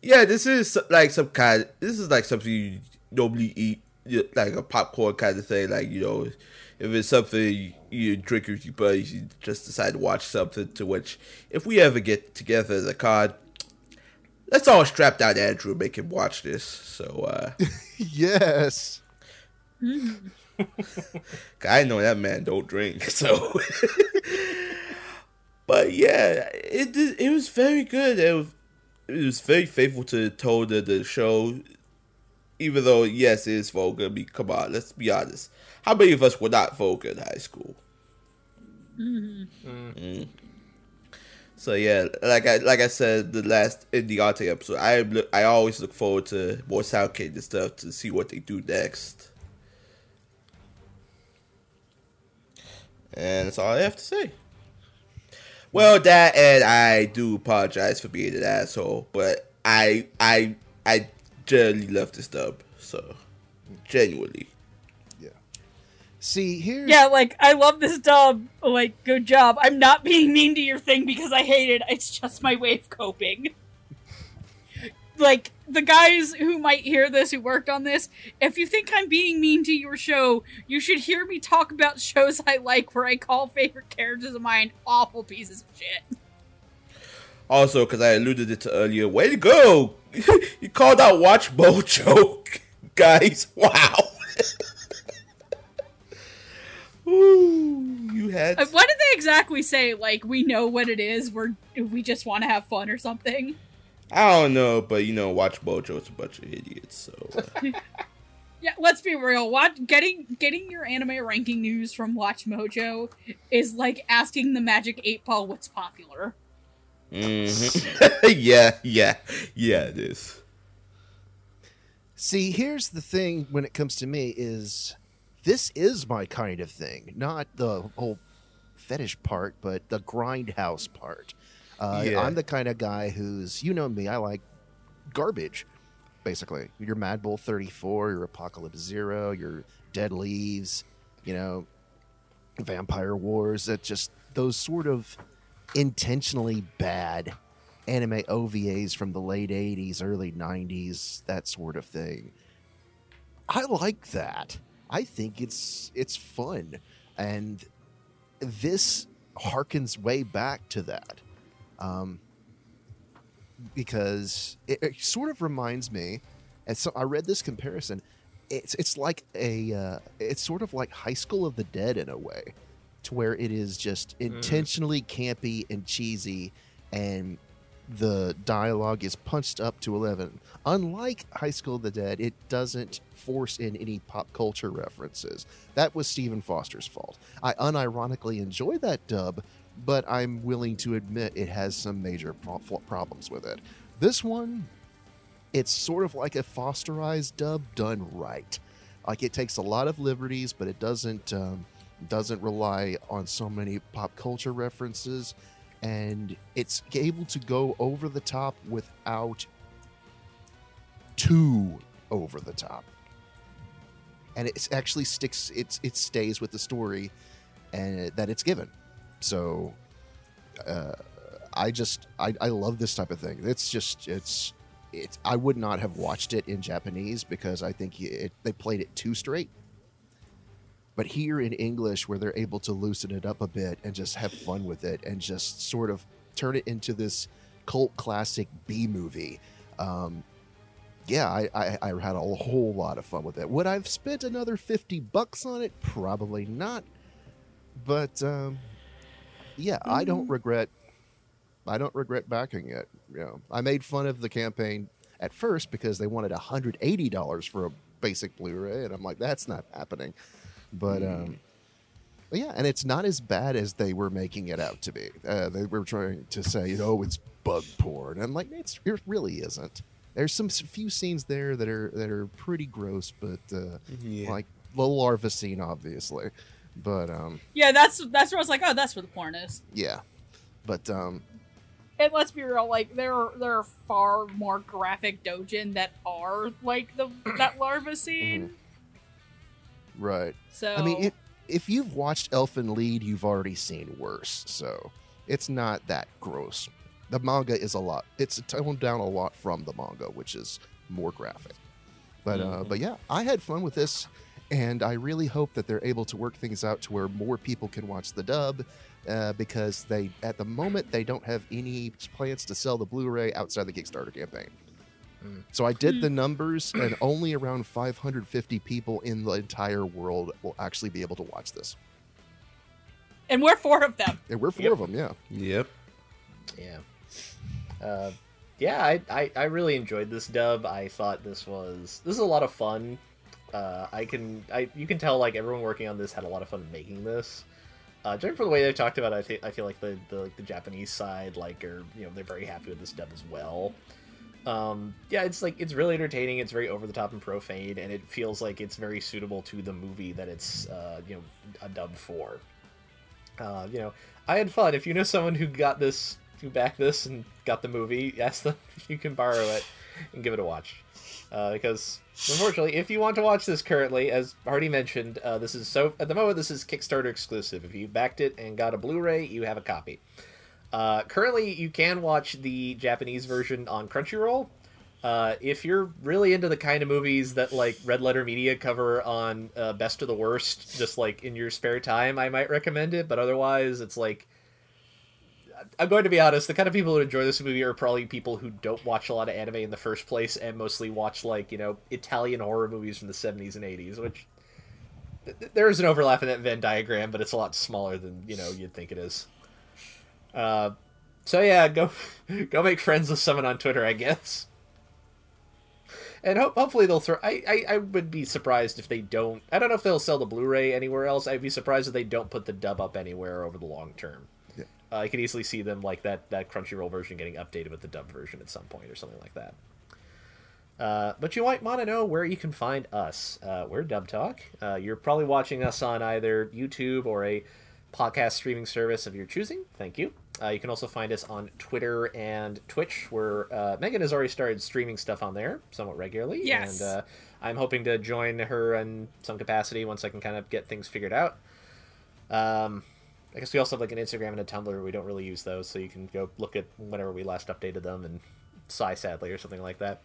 Yeah, this is like some kind. This is like something you normally eat, like a popcorn kind of thing. Like you know, if it's something you drink with your buddies, you just decide to watch something. To which, if we ever get together as a card, let's all strap down Andrew and make him watch this. So, uh, yes. I know that man don't drink, so. but yeah, it it was very good. It was it was very faithful to the tone of the show. Even though yes, it is vulgar. I mean, come on, let's be honest. How many of us were not vulgar in high school? Mm. So yeah, like I like I said the last in the Arte episode, I look, I always look forward to more Sound Cadence stuff to see what they do next. And that's all I have to say. Well, that and I do apologize for being an asshole, but I I I genuinely love this dub. So genuinely. Yeah. See, here. yeah, like I love this dub. Like, good job. I'm not being mean to your thing because I hate it. It's just my way of coping. like the guys who might hear this who worked on this, if you think I'm being mean to your show, you should hear me talk about shows I like where I call favorite characters of mine awful pieces of shit. Also, because I alluded it to earlier, way to go! you called out Watch Mojo, guys. Wow. Ooh, you had. What did they exactly say? Like, we know what it is. We're we just want to have fun or something. I don't know, but you know, Watch Mojo is a bunch of idiots. So uh, Yeah, let's be real. Watch getting getting your anime ranking news from Watch Mojo is like asking the Magic Eight Ball what's popular. Mhm. yeah, yeah, yeah. It is. See, here's the thing when it comes to me is this is my kind of thing, not the whole fetish part, but the grindhouse part. Uh, Yeah. I'm the kind of guy who's, you know me, I like garbage, basically. Your Mad Bull 34, your Apocalypse Zero, your Dead Leaves, you know, Vampire Wars. That just those sort of intentionally bad anime OVAs from the late 80s, early 90s, that sort of thing. I like that. I think it's it's fun and this harkens way back to that. Um, because it, it sort of reminds me and so I read this comparison it's it's like a uh, it's sort of like High School of the Dead in a way to where it is just intentionally campy and cheesy and the dialogue is punched up to 11 unlike high school of the dead it doesn't force in any pop culture references. That was Steven Foster's fault. I unironically enjoy that dub but i'm willing to admit it has some major pro- problems with it. This one it's sort of like a fosterized dub done right. Like it takes a lot of liberties but it doesn't um, doesn't rely on so many pop culture references and it's able to go over the top without too over the top. And it actually sticks it, it stays with the story and that it's given. So uh, i just I, I love this type of thing. It's just it's it I would not have watched it in Japanese because I think it, they played it too straight. But here in English, where they're able to loosen it up a bit and just have fun with it and just sort of turn it into this cult classic B movie, um, yeah, I, I, I had a whole lot of fun with it. Would I've spent another 50 bucks on it? Probably not. But um, yeah, I don't regret I don't regret backing it. You know, I made fun of the campaign at first because they wanted $180 for a basic Blu-ray and I'm like that's not happening. But um but yeah, and it's not as bad as they were making it out to be. Uh, they were trying to say, you know, it's bug porn. I'm like, it's, it really isn't. There's some few scenes there that are that are pretty gross, but uh, Yeah. like the larva scene, obviously. But um, Yeah, that's that's where I was like, oh, that's where the porn is. yeah, but um, And let's be real, like there are there are far more graphic dojin that are like the that larva scene. Right. So I mean, it, if you've watched Elfen Lied, you've already seen worse. So it's not that gross. The manga is a lot. It's toned down a lot from the manga, which is more graphic. But uh, but yeah, I had fun with this, and I really hope that they're able to work things out to where more people can watch the dub, uh, because they at the moment they don't have any plans to sell the Blu-ray outside the Kickstarter campaign. So I did the numbers, and only around 550 people in the entire world will actually be able to watch this. and we're four of them. And we're four Yep. of them, yeah. Yep. Yeah. Uh, yeah, I, I, I really enjoyed this dub. I thought this was this is a lot of fun. Uh, I can I you can tell like everyone working on this had a lot of fun making this. Uh, judging from the way they talked about it, I think I feel like the, the like the Japanese side like are you know they're very happy with this dub as well. Um, yeah, it's like it's really entertaining. It's very over the top and profane, and it feels like it's very suitable to the movie that it's uh, you know a dub for. Uh, you know, I had fun. If you know someone who got this, who backed this and got the movie, ask them if you can borrow it and give it a watch. Uh, because unfortunately, if you want to watch this currently, as already mentioned, uh, this is so at the moment this is Kickstarter exclusive. If you backed it and got a Blu-ray, you have a copy. Uh, currently, you can watch the Japanese version on Crunchyroll. Uh, if you're really into the kind of movies that like Red Letter Media cover on uh, Best of the Worst, just like in your spare time, I might recommend it. But otherwise, it's like I'm going to be honest. The kind of people who enjoy this movie are probably people who don't watch a lot of anime in the first place and mostly watch like you know Italian horror movies from the 70s and 80s, which th- th- there is an overlap in that Venn diagram, but it's a lot smaller than you know you'd think it is. Uh, so yeah, go go make friends with someone on Twitter, I guess. And ho- hopefully they'll throw. I, I I would be surprised if they don't. I don't know if they'll sell the Blu-ray anywhere else. I'd be surprised if they don't put the dub up anywhere over the long term. Yeah. Uh, I could easily see them like that that Crunchyroll version getting updated with the dub version at some point or something like that. Uh, but you might want to know where you can find us. Uh, we're Dub Talk. Uh, you're probably watching us on either YouTube or a podcast streaming service of your choosing. Thank you. Uh, you can also find us on Twitter and Twitch, where uh, Megan has already started streaming stuff on there somewhat regularly. Yes. And uh, I'm hoping to join her in some capacity once I can kind of get things figured out. Um, I guess we also have like an Instagram and a Tumblr. We don't really use those, so you can go look at whenever we last updated them and sigh sadly or something like that.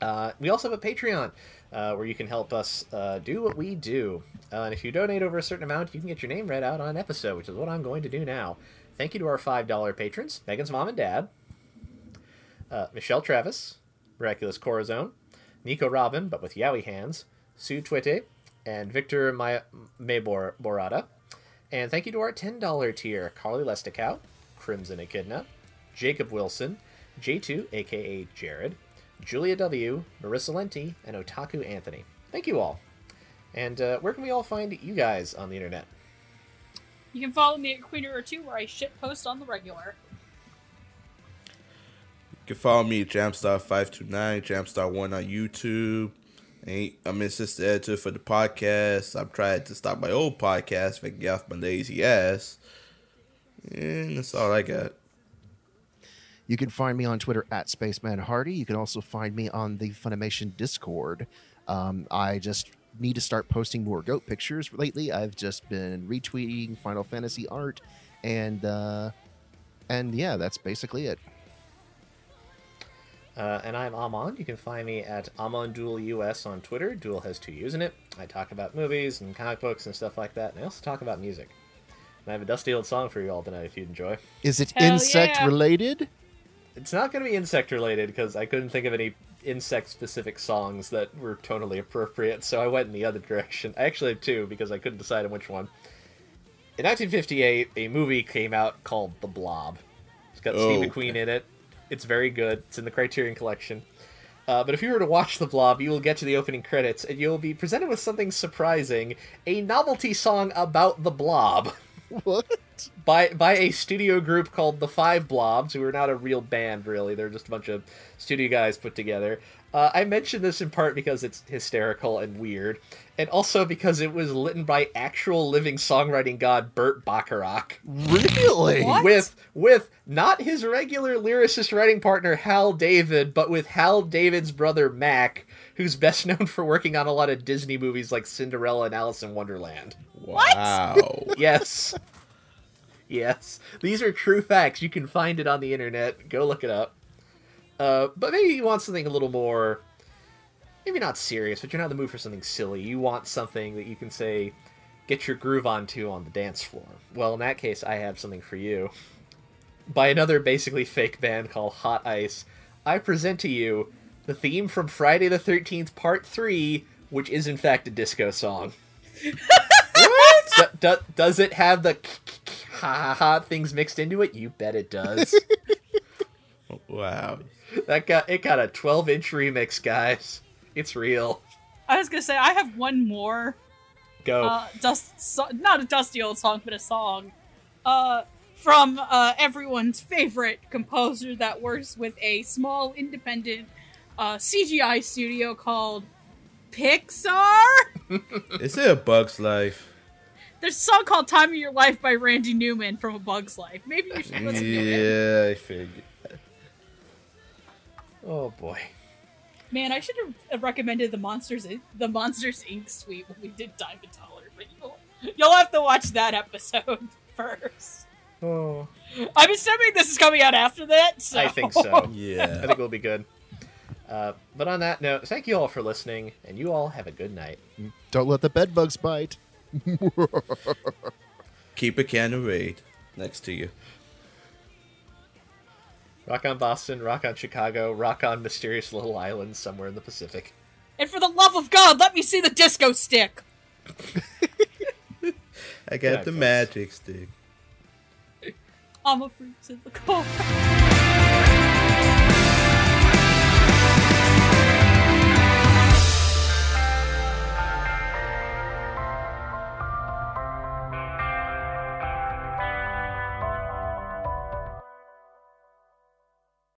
Uh, we also have a Patreon uh, where you can help us uh, do what we do. Uh, and if you donate over a certain amount, you can get your name read out on an episode, which is what I'm going to do now. Thank you to our $5 patrons Megan's mom and dad, uh, Michelle Travis, Miraculous Corazon, Nico Robin, but with Yowie hands, Sue Twitte, and Victor Maya- Maybor Borata. And thank you to our $10 tier Carly Lesticow, Crimson Echidna, Jacob Wilson, J2, aka Jared, Julia W., Marissa Lenti, and Otaku Anthony. Thank you all. And uh, where can we all find you guys on the internet? You can follow me at Queen or Two, where I shit post on the regular. You can follow me at Jamstar529, Jamstar1 on YouTube. Ain't I'm an assistant editor for the podcast. I'm trying to stop my old podcast if I can get off my lazy ass. And that's all I got. You can find me on Twitter at Spaceman Hardy. You can also find me on the Funimation Discord. Um, I just need to start posting more goat pictures lately. I've just been retweeting Final Fantasy art, and uh, and yeah, that's basically it. Uh, and I'm Amon. You can find me at AmonDuelUS on Twitter. Duel has two U's in it. I talk about movies and comic books and stuff like that. And I also talk about music. And I have a dusty old song for you all tonight if you'd enjoy. Is it Hell insect yeah. related? It's not going to be insect related because I couldn't think of any insect specific songs that were totally appropriate, so I went in the other direction. I actually have two because I couldn't decide on which one. In 1958, a movie came out called The Blob. It's got Steve Oh, McQueen in it. It's very good. It's in the Criterion Collection. Uh, but if you were to watch The Blob, you will get to the opening credits and you'll be presented with something surprising a novelty song about the Blob What? By by a studio group called the Five Blobs, who are not a real band really. They're just a bunch of studio guys put together. Uh, I mention this in part because it's hysterical and weird, and also because it was written by actual living songwriting god Burt Bacharach Really? What? with with not his regular lyricist writing partner Hal David, but with Hal David's brother Mack, who's best known for working on a lot of Disney movies like Cinderella and Alice in Wonderland. Wow. Yes. Yes. These are true facts. You can find it on the internet. Go look it up. Uh, but maybe you want something a little more, maybe not serious, but you're not in the mood for something silly. You want something that you can say, get your groove onto on the dance floor. Well, in that case, I have something for you. By another basically fake band called Hot Ice, I present to you the theme from Friday the 13th Part 3, which is in fact a disco song. Do- do- does it have the ha ha ha things mixed into it? You bet it does. wow. that got it got a 12 inch remix, guys. It's real. I was gonna say I have one more Go. uh, dust, so, not a dusty old song, but a song, uh, from uh, everyone's favorite composer that works with a small independent uh, CGI studio called Pixar. Is it a Bug's Life? There's a song called "Time of Your Life" by Randy Newman from A Bug's Life. Maybe you should listen to it. Yeah, I figured. oh boy. Man, I should have recommended the Monsters the Monsters Inc. suite when we did Diamond Dollar, but you'll you'll have to watch that episode first. Oh. I'm assuming this is coming out after that. So. I think so. Yeah, I think it'll be good. Uh, but on that note, thank you all for listening, and you all have a good night. Don't let the bed bugs bite. Keep a can of raid next to you. Rock on Boston, rock on Chicago, rock on mysterious little islands somewhere in the Pacific. And for the love of God, let me see the disco stick. I got night, the folks. magic stick. I'm a freak to the core.